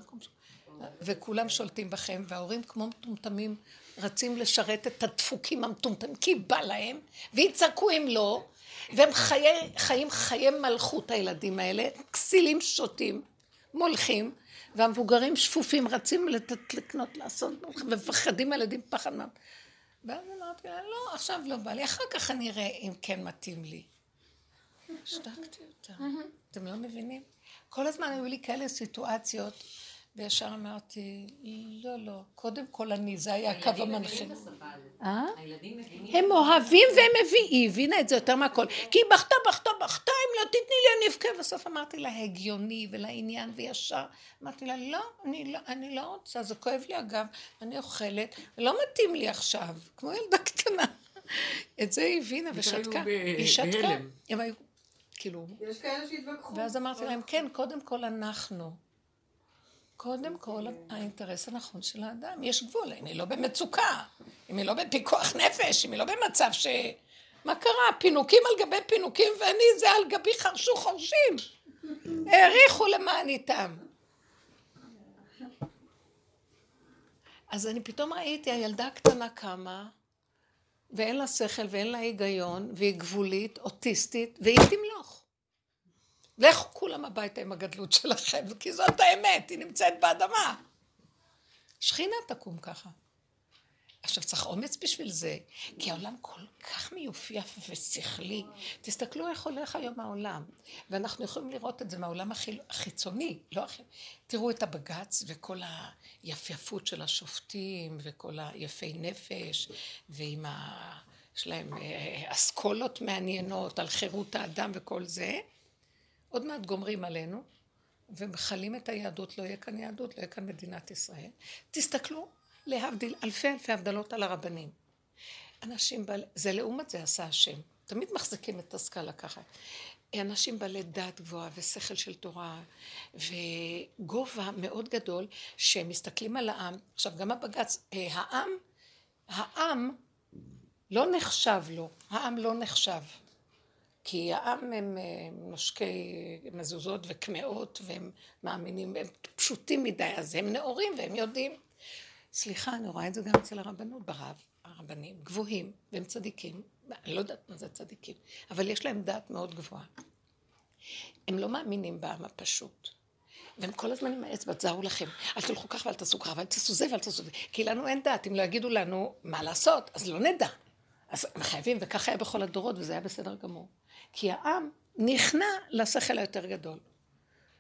[SPEAKER 1] וכולם שולטים בכם, וההורים כמו מטומטמים רצים לשרת את הדפוקים המטומטמים, כי בא להם, ויצעקו אם לא, והם חיי, חיים חיי מלכות הילדים האלה, כסילים שוטים, מולכים, והמבוגרים שפופים, רצים לתת, לקנות, לעשות, ומפחדים ילדים פחד מה... ואז אמרתי לה, לא, עכשיו לא בא לי, אחר כך אני אראה אם כן מתאים לי. השתקתי אותה. אתם לא מבינים? כל הזמן היו לי כאלה סיטואציות וישר אמרתי, לא, לא, קודם כל אני, זה היה הקו המנחה.
[SPEAKER 6] אה? הילדים מבינים.
[SPEAKER 1] הם אוהבים והם מביאים, הבינה את זה יותר מהכל. כי היא בכתה, בכתה, בכתה, אם לא תתני לי אני אבכה. בסוף אמרתי לה, הגיוני ולעניין וישר. אמרתי לה, לא, אני לא, אני לא רוצה, זה כואב לי אגב, אני אוכלת, לא מתאים לי עכשיו, כמו ילדה קטנה. את זה היא הבינה ושתקה. היא שתקה. הם היו כאילו...
[SPEAKER 3] יש כאלה שהתווכחו.
[SPEAKER 1] ואז אמרתי להם, כן, קודם כל אנחנו. קודם כל האינטרס הנכון של האדם. יש גבול, אם היא לא במצוקה, אם היא לא בפיקוח נפש, אם היא לא במצב ש... מה קרה? פינוקים על גבי פינוקים ואני זה על גבי חרשו חורשים. העריכו למען איתם. אז אני פתאום ראיתי, הילדה הקטנה קמה, ואין לה שכל ואין לה היגיון, והיא גבולית, אוטיסטית, והיא תמלוך. לכו כולם הביתה עם הגדלות שלכם, כי זאת האמת, היא נמצאת באדמה. שכינה תקום ככה. עכשיו צריך אומץ בשביל זה, כי העולם כל כך מיופייף ושכלי. תסתכלו איך הולך היום העולם, ואנחנו יכולים לראות את זה מהעולם החיצוני, לא הכי... תראו את הבג"ץ וכל היפייפות של השופטים, וכל היפי נפש, ועם ה... יש להם אה, אסכולות מעניינות על חירות האדם וכל זה. עוד מעט גומרים עלינו, ומכלים את היהדות, לא יהיה כאן יהדות, לא יהיה כאן מדינת ישראל. תסתכלו להבדיל אלפי אלפי הבדלות על הרבנים. אנשים בעלי, זה לעומת זה עשה השם. תמיד מחזיקים את הסקאלה ככה. אנשים בעלי דעת גבוהה ושכל של תורה וגובה מאוד גדול שמסתכלים על העם. עכשיו גם הבג"ץ, אה, העם, העם לא נחשב לו, העם לא נחשב. כי העם הם אה, נושקי מזוזות וקמעות והם מאמינים, הם פשוטים מדי, אז הם נאורים והם יודעים. סליחה, אני רואה את זה גם אצל הרבנות ברב, הרבנים גבוהים, והם צדיקים, אני לא יודעת מה זה צדיקים, אבל יש להם דעת מאוד גבוהה. הם לא מאמינים בעם הפשוט. והם כל הזמן עם האצבע, תזהרו לכם, אל תלכו ככה ואל תעשו ככה, ואל תעשו זה ואל תעשו זה. כי לנו אין דעת, אם לא יגידו לנו מה לעשות, אז לא נדע. אז הם חייבים, וככה היה בכל הדורות, וזה היה בסדר גמור. כי העם נכנע לשכל היותר גדול.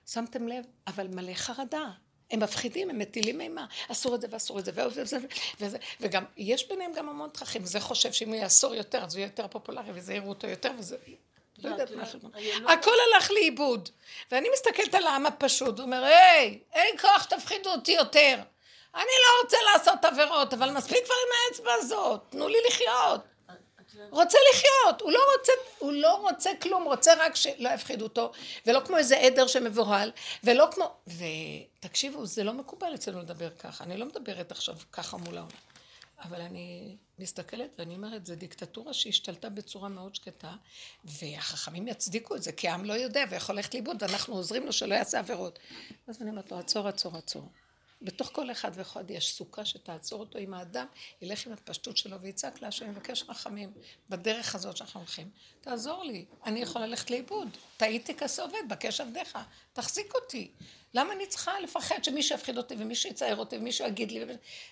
[SPEAKER 1] שמתם לב? אבל מלא חרדה. הם מפחידים, הם מטילים אימה, אסור את זה ואסור את זה, וזה, וזה, וגם, יש ביניהם גם המון תככים, זה חושב שאם הוא יאסור יותר, אז הוא יהיה יותר פופולרי, וזה יראו אותו יותר, וזה... לא יודעת מה הכל הלך לאיבוד. ואני מסתכלת על העם הפשוט, הוא אומר, היי, אין כוח, תפחידו אותי יותר. אני לא רוצה לעשות עבירות, אבל מספיק כבר עם האצבע הזאת, תנו לי לחיות. רוצה לחיות, הוא לא רוצה, הוא לא רוצה כלום, רוצה רק שלא יפחידו אותו, ולא כמו איזה עדר שמבוהל, ולא כמו... ותקשיבו, זה לא מקובל אצלנו לדבר ככה, אני לא מדברת עכשיו ככה מול העולם, אבל אני מסתכלת ואני אומרת, זו דיקטטורה שהשתלטה בצורה מאוד שקטה, והחכמים יצדיקו את זה, כי העם לא יודע ויכול ללכת לאיבוד, ואנחנו עוזרים לו שלא יעשה עבירות. אז אני אומרת לו, עצור, עצור, עצור. בתוך כל אחד ואחד יש סוכה שתעצור אותו עם האדם, ילך עם הפשטות שלו ויצעק לה שאני מבקש רחמים בדרך הזאת שאנחנו הולכים. תעזור לי, אני יכולה ללכת לאיבוד. טעיתי כעובד, בקש עבדיך, תחזיק אותי. למה אני צריכה לפחד שמישהו יפחיד אותי ומישהו יצייר אותי ומישהו יגיד לי?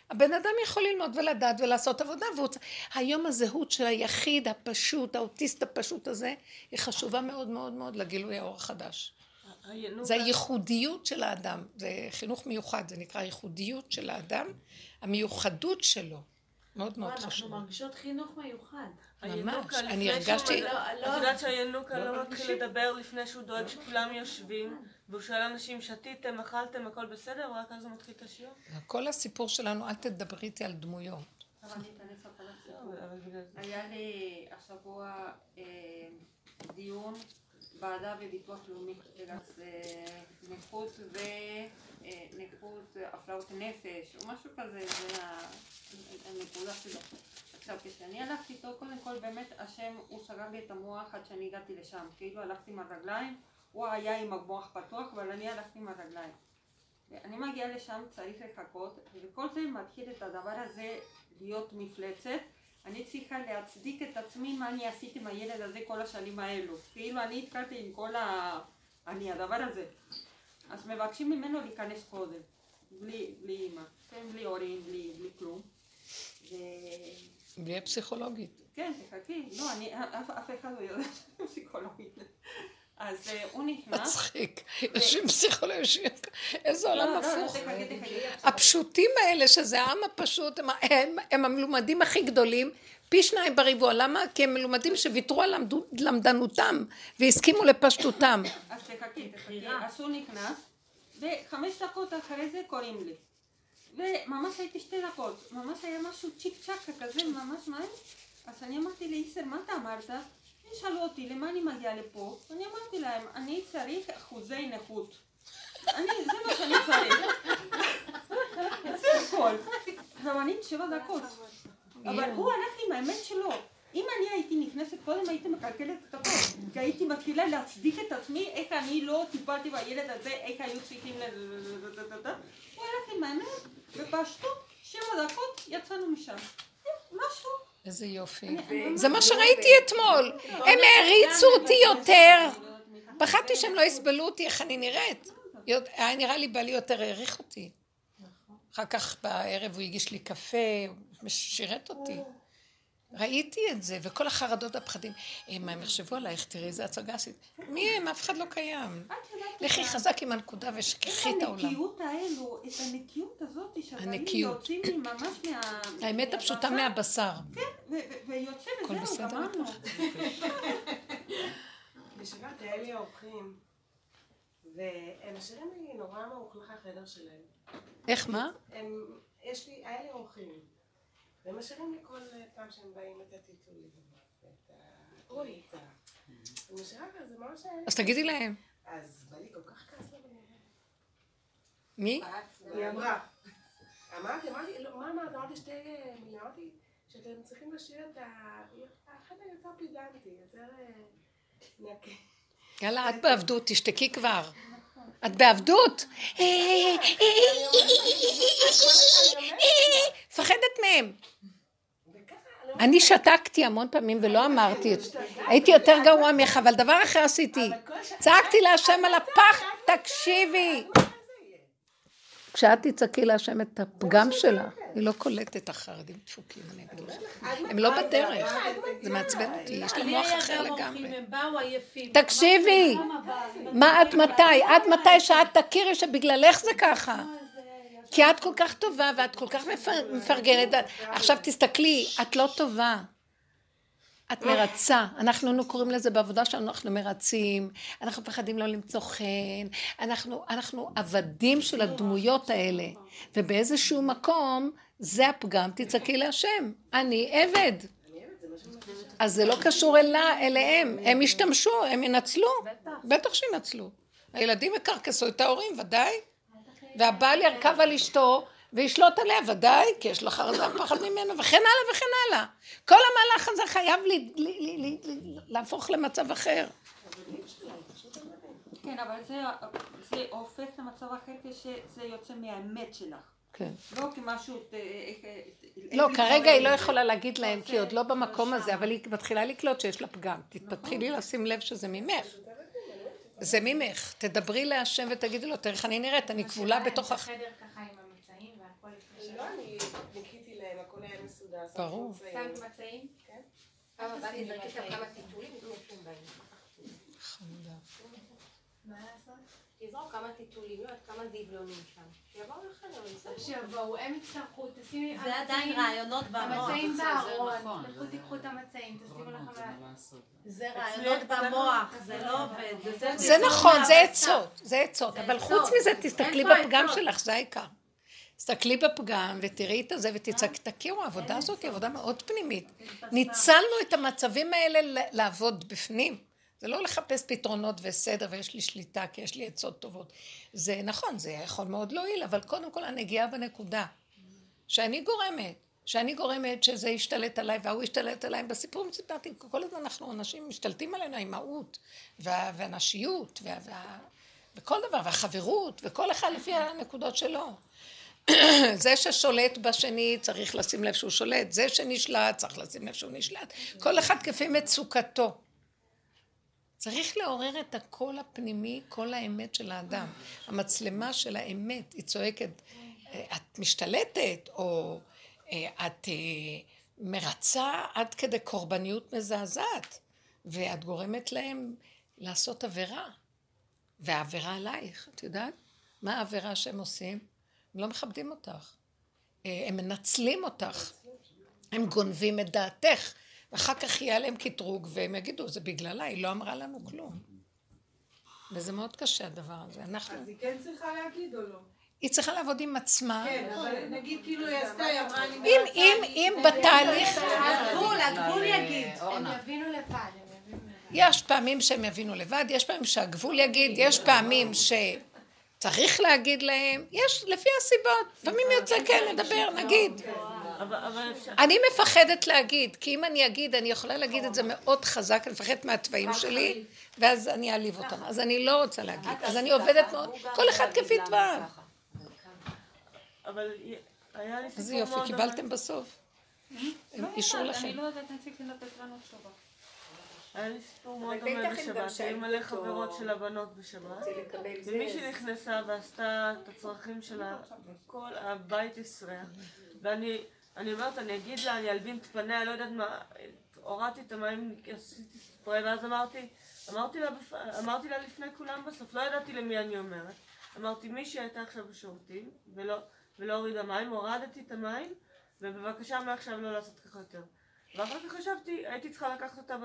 [SPEAKER 1] הבן אדם יכול ללמוד ולדעת ולעשות עבודה, והוא... היום הזהות של היחיד הפשוט, האוטיסט הפשוט הזה, היא חשובה מאוד מאוד מאוד לגילוי האור החדש. זה הייחודיות של האדם, זה חינוך מיוחד, זה נקרא ייחודיות של האדם, המיוחדות שלו, מאוד מאוד חשוב.
[SPEAKER 8] אנחנו מרגישות חינוך מיוחד.
[SPEAKER 1] ממש, אני הרגשתי...
[SPEAKER 2] לא, את יודעת שהינוקה לא מתחיל לדבר לפני שהוא דואג שכולם יושבים, והוא שואל אנשים, שתיתם, אכלתם, הכל בסדר, רק אז הוא מתחיל את השיעור?
[SPEAKER 1] כל הסיפור שלנו, אל תדברי איתי על דמויות.
[SPEAKER 7] היה לי השבוע אה, דיון ועדה בביטוח לאומי, זה נכות ונכות הפרעות נפש או משהו כזה, זה הנקודה שלו. עכשיו כשאני הלכתי איתו קודם כל באמת השם הוא סגר לי את המוח עד שאני הגעתי לשם, כאילו הלכתי עם הרגליים, הוא היה עם המוח פתוח אבל אני הלכתי עם הרגליים. ואני מגיעה לשם צריך לחכות וכל זה מתחיל את הדבר הזה להיות מפלצת אני צריכה להצדיק את עצמי מה אני עשיתי עם הילד הזה כל השנים האלו. כאילו אני התקלתי עם כל ה... אני הדבר הזה. אז מבקשים ממנו להיכנס קודם, בלי, בלי אימא, כן, בלי הורים, בלי, בלי כלום.
[SPEAKER 1] ו... בלי הפסיכולוגית.
[SPEAKER 7] כן, תחכי, לא, אני, אף, אף אחד לא יודע שאני פסיכולוגית. אז אה, הוא נכנס.
[SPEAKER 1] מצחיק, יושבים פסיכולוגים, איזה עולם לא, לא, הפוך. הפשוטים האלה, שזה העם הפשוט, הם המלומדים הכי גדולים, פי שניים בריבוע. למה? כי הם מלומדים שוויתרו על למדנותם והסכימו לפשטותם.
[SPEAKER 7] אז תחכי, תחכי. אז הוא נכנס, וחמש דקות אחרי זה קוראים לי. וממש הייתי שתי דקות, ממש היה משהו צ'יק צ'אק כזה, ממש מהר. אז אני אמרתי לאיסר, מה אתה אמרת? שאלו אותי למה אני מגיעה לפה, אני אמרתי להם, אני צריך אחוזי נכות. אני, זה מה שאני צריך. זה הכל. גם אני שבע דקות. אבל הוא הלך עם האמת שלו. אם אני הייתי נכנסת קודם הייתי מקלקלת את הכל. כי הייתי מתחילה להצדיק את עצמי, איך אני לא טיפלתי בילד הזה, איך היו צריכים ל... הוא הלך עם האמת, ופשטות, שבע דקות, יצאנו משם. משהו.
[SPEAKER 1] איזה יופי. זה מה שראיתי אתמול. הם העריצו אותי יותר. פחדתי שהם לא יסבלו אותי, איך אני נראית. היה נראה לי בעלי יותר העריך אותי. אחר כך בערב הוא הגיש לי קפה, הוא שירת אותי. ראיתי את זה, וכל החרדות והפחדים. מה הם יחשבו עלייך? תראי איזה הצגה עשית. מי הם? אף אחד לא קיים. לכי חזק עם הנקודה ושכחי את העולם.
[SPEAKER 7] הנקיות האלו, את הנקיות הזאת, שהדברים. יוצאים לי ממש מה...
[SPEAKER 1] האמת הפשוטה
[SPEAKER 7] מהבשר, ו- ויוצא וזהו, גמרנו.
[SPEAKER 10] בשבת היה לי אורחים, והם משאירים לי נורא מרוכלך החדר שלהם.
[SPEAKER 1] איך, מה?
[SPEAKER 10] הם, יש לי, היה לי אורחים, והם משאירים לי כל פעם שהם באים את הטיטולים. ואת ה... אוי. את ה... אני משאירה כזה, מה ש...
[SPEAKER 1] אז תגידי להם.
[SPEAKER 10] אז בא לי כל כך כעס לבן
[SPEAKER 1] מי?
[SPEAKER 10] היא אמרה. אמרתי, אמרתי, לא, מה אמרת? אמרתי שתי אה, מילים, אמרתי שאתם צריכים לשיר את ה... החדר יותר פידנטי, יותר אה, נקי.
[SPEAKER 1] יאללה, את בעבדות, תשתקי כבר. את בעבדות. מפחדת מהם. אני שתקתי המון פעמים ולא אמרתי את זה. הייתי יותר גרוע ממך, אבל דבר אחר עשיתי. צעקתי להשם על הפח, תקשיבי. כשאת תצעקי להשם את הפגם שלה, היא לא קולטת החרדים דפוקים, אני אגיד לך. הם לא בדרך, זה מעצבן אותי, יש להם מוח אחר לגמרי. תקשיבי, מה עד מתי? עד מתי שאת תכירי שבגללך זה ככה? כי את כל כך טובה ואת כל כך מפ- מפרגנת. עכשיו תסתכלי, את לא טובה. את מרצה. אנחנו נו קוראים לזה בעבודה שלנו, אנחנו מרצים, אנחנו מפחדים לא למצוא חן, אנחנו, אנחנו עבדים של הדמויות האלה. ובאיזשהו מקום, זה הפגם, תצעקי להשם. אני עבד. אז זה לא קשור אלה, אליהם. הם ישתמשו, הם ינצלו. בטח שינצלו. הילדים יקרקסו את ההורים, ודאי. והבעל ירכב על אשתו וישלוט עליה, ודאי, כי יש לו חרדה ופחד ממנו, וכן הלאה וכן הלאה. כל המהלך הזה חייב לי, לי, לי, לי, לי, להפוך למצב אחר.
[SPEAKER 7] כן, אבל זה, זה הופך למצב אחר כשזה יוצא מהאמת שלך.
[SPEAKER 1] כן.
[SPEAKER 7] לא כמשהו...
[SPEAKER 1] לא, כרגע היא לא. יכולה להגיד להם, כי היא עוד לא במקום הזה, אבל היא מתחילה לקלוט שיש לה פגם. תתחילי לשים לב שזה ממך. זה ממך. תדברי להשם ותגידי לו, תראה איך אני נראית, אני כבולה בתוך הח...
[SPEAKER 8] החדר ככה עם המצעים והכל לפני
[SPEAKER 10] לא,
[SPEAKER 8] שבת.
[SPEAKER 10] אני ניקיתי להם, הכל היה מסודר. שמתי
[SPEAKER 1] ברור.
[SPEAKER 10] מצעים.
[SPEAKER 8] שמת מצעים?
[SPEAKER 10] כן.
[SPEAKER 8] שם בהם.
[SPEAKER 1] חמודה.
[SPEAKER 8] מה לעשות?
[SPEAKER 11] תזרוק כמה טיטולים, לא יודעת כמה דבלונים שם. שיבואו לחדר ויסתכלו.
[SPEAKER 8] שיבואו, הם יצטרכו, תשימי...
[SPEAKER 6] זה עדיין רעיונות במוח.
[SPEAKER 8] המצעים בארון,
[SPEAKER 4] נכון,
[SPEAKER 8] לכו
[SPEAKER 4] זה
[SPEAKER 8] תיקחו את המצעים, תשימו לכם...
[SPEAKER 6] זה רעיונות במוח, זה לא עובד. זה-
[SPEAKER 1] זה נכון, זה. עצות, זה עצות, אבל. חוץ מזה תסתכלי בפגם? שלך, זה העיקר. תסתכלי בפגם ותראי את הזה ותצעקי, תכירו, העבודה הזאת היא עבודה מאוד פנימית. ניצלנו את המצבים האלה לעבוד בפנים. זה לא לחפש פתרונות וסדר ויש לי שליטה כי יש לי עצות טובות. זה נכון, זה יכול מאוד להועיל, אבל קודם כל הנגיעה בנקודה. שאני גורמת, שאני גורמת שזה ישתלט עליי וההוא ישתלט עליי. בסיפורים סיפרתי, כל הזמן אנחנו אנשים משתלטים עלינו, האימהות וה, והנשיות וה, וה, וכל דבר, והחברות, וכל אחד לפי הנקודות שלו. זה ששולט בשני צריך לשים לב שהוא שולט, זה שנשלט צריך לשים לב שהוא נשלט. כל אחד כפי מצוקתו. צריך לעורר את הקול הפנימי, קול האמת של האדם. המצלמה של האמת, היא צועקת, אה, את משתלטת, או אה, את אה, מרצה עד כדי קורבניות מזעזעת, ואת גורמת להם לעשות עבירה. והעבירה עלייך, את יודעת? מה העבירה שהם עושים? הם לא מכבדים אותך. אה, הם מנצלים אותך. הם גונבים את דעתך. ואחר כך יהיה להם קטרוג, והם יגידו, זה בגללה, היא לא אמרה לנו כלום. וזה מאוד קשה הדבר הזה. אנחנו...
[SPEAKER 3] אז היא כן צריכה להגיד או לא?
[SPEAKER 1] היא צריכה לעבוד עם עצמה.
[SPEAKER 3] כן, אבל נגיד כאילו היא עשתה, היא אמרה לי...
[SPEAKER 1] אם, אם, אם בתהליך...
[SPEAKER 8] הגבול, הגבול יגיד.
[SPEAKER 4] אורנה.
[SPEAKER 8] הם יבינו לבד, הם יבינו לבד.
[SPEAKER 1] יש פעמים שהם יבינו לבד, יש פעמים שהגבול יגיד, יש פעמים שצריך להגיד להם, יש לפי הסיבות, לפעמים יוצא כן, נדבר, נגיד. אני מפחדת להגיד, כי אם אני אגיד, אני יכולה להגיד את זה מאוד חזק, אני מפחדת מהתוואים שלי, ואז אני אעליב אותם. אז אני לא רוצה להגיד. אז אני עובדת מאוד, כל אחד כפי תוואיו.
[SPEAKER 2] אבל היה לי
[SPEAKER 1] איזה יופי, קיבלתם בסוף. הם אישרו לכם.
[SPEAKER 7] אני לא יודעת, ניסיתי לתת לנו תשובה.
[SPEAKER 2] היה לי סיפור מאוד דומה בשבת, היו מלא חברות של הבנות בשבת, ומישהי נכנסה ועשתה את הצרכים שלה, כל הבית הסריח, ואני אני אומרת, אני אגיד לה, אני אלבין את פניה, לא יודעת מה, הורדתי את המים, עשיתי ספרי, ואז אמרתי, אמרתי לה, אמרתי לה לפני כולם בסוף, לא ידעתי למי אני אומרת. אמרתי, מי שהייתה עכשיו בשירותים, ולא, ולא הורידה מים, הורדתי את המים, ובבקשה מעכשיו לא לעשות ככה יותר. ואחר כך חשבתי, הייתי צריכה לקחת אותה,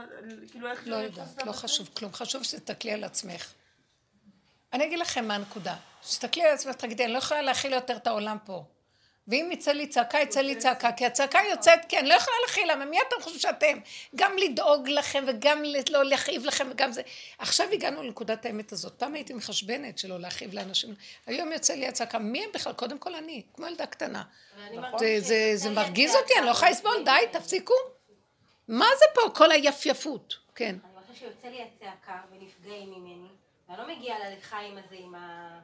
[SPEAKER 2] כאילו איך...
[SPEAKER 1] לא יודעת, לא חשוב כלום, חשוב שתסתכלי על עצמך. אני אגיד לכם מה הנקודה. תסתכלי על עצמך, תגידי, אני לא יכולה להכיל יותר את העולם פה. ואם יצא לי צעקה, יצא לי צעקה, כי הצעקה יוצאת, כן, לא יכולה להכיל, למה מי אתם חושבים שאתם? גם לדאוג לכם וגם לא להכאיב לכם וגם זה. עכשיו הגענו לנקודת האמת הזאת. פעם הייתי מחשבנת שלא להכאיב לאנשים. היום יוצא לי הצעקה, מי הם בכלל? קודם כל אני, כמו ילדה קטנה. זה מרגיז אותי, אני לא יכולה לסבול, די, תפסיקו. מה זה פה, כל היפייפות? כן.
[SPEAKER 11] אני חושבת שיוצא לי הצעקה ונפגעים ממני, ואני לא מגיעה ללחיים הזה עם ה...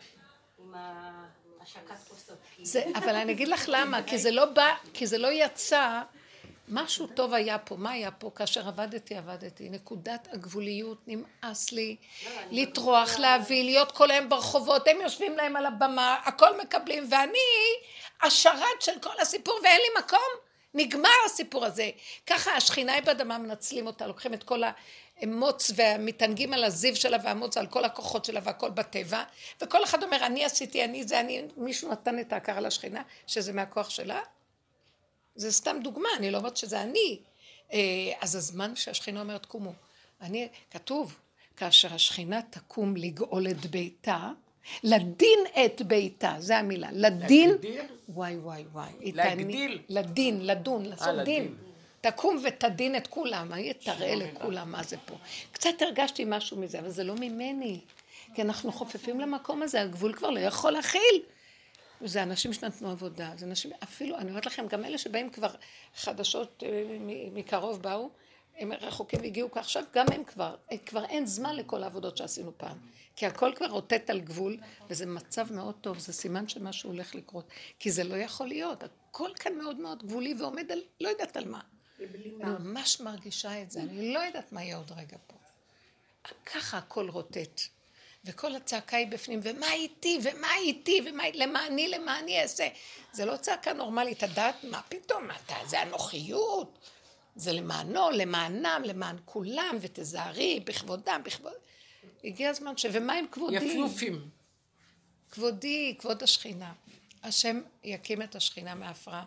[SPEAKER 11] עם ה...
[SPEAKER 1] זה, אבל אני אגיד לך למה, כי זה לא בא, כי זה לא יצא, משהו טוב היה פה, מה היה פה? כאשר עבדתי, עבדתי. נקודת הגבוליות, נמאס לי לטרוח, להביא, להיות כל היום ברחובות, הם יושבים להם על הבמה, הכל מקבלים, ואני השרת של כל הסיפור ואין לי מקום. נגמר הסיפור הזה. ככה השכינה היא באדמה מנצלים אותה, לוקחים את כל המוץ ומתענגים על הזיו שלה והמוץ על כל הכוחות שלה והכל בטבע, וכל אחד אומר אני עשיתי, אני זה, אני, מישהו נתן את ההכרה לשכינה, שזה מהכוח שלה? זה סתם דוגמה, אני לא אומרת שזה אני. אה, אז הזמן שהשכינה אומרת קומו. אני, כתוב, כאשר השכינה תקום לגאול את ביתה, לדין את ביתה, זה המילה, לדין, להגדיר? וואי וואי וואי,
[SPEAKER 5] להגדיל,
[SPEAKER 1] לדין, לדון, לעשות אה, דין, תקום ותדין את כולם, היא תראה לכולם מה זה פה. קצת הרגשתי משהו מזה, אבל זה לא ממני, כי אנחנו חופפים למקום הזה, הגבול כבר לא יכול להכיל. זה אנשים שנתנו עבודה, זה אנשים, אפילו, אני אומרת לכם, גם אלה שבאים כבר חדשות אה, מקרוב באו, הם רחוקים והגיעו עכשיו, גם הם כבר, כבר אין זמן לכל העבודות שעשינו פעם. כי הכל כבר רוטט על גבול, וזה מצב מאוד טוב, זה סימן שמשהו הולך לקרות. כי זה לא יכול להיות, הכל כאן מאוד מאוד גבולי ועומד על, לא יודעת על מה. אני ממש מרגישה את זה, אני לא יודעת מה יהיה עוד רגע פה. ככה הכל רוטט. וכל הצעקה היא בפנים, ומה איתי, ומה איתי, ומה, למעני, למעני אעשה. זה לא צעקה נורמלית, הדעת, מה פתאום, אתה, זה אנוכיות, זה למענו, למענם, למען כולם, ותזהרי, בכבודם, בכבוד... הגיע הזמן ש... ומה עם כבודי?
[SPEAKER 5] יפיופים.
[SPEAKER 1] כבודי, כבוד השכינה. השם יקים את השכינה מעפרה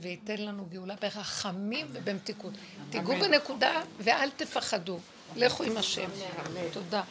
[SPEAKER 1] וייתן לנו גאולה ברחמים ובמתיקות. תיגעו בנקודה ואל תפחדו. לכו עם השם. תודה.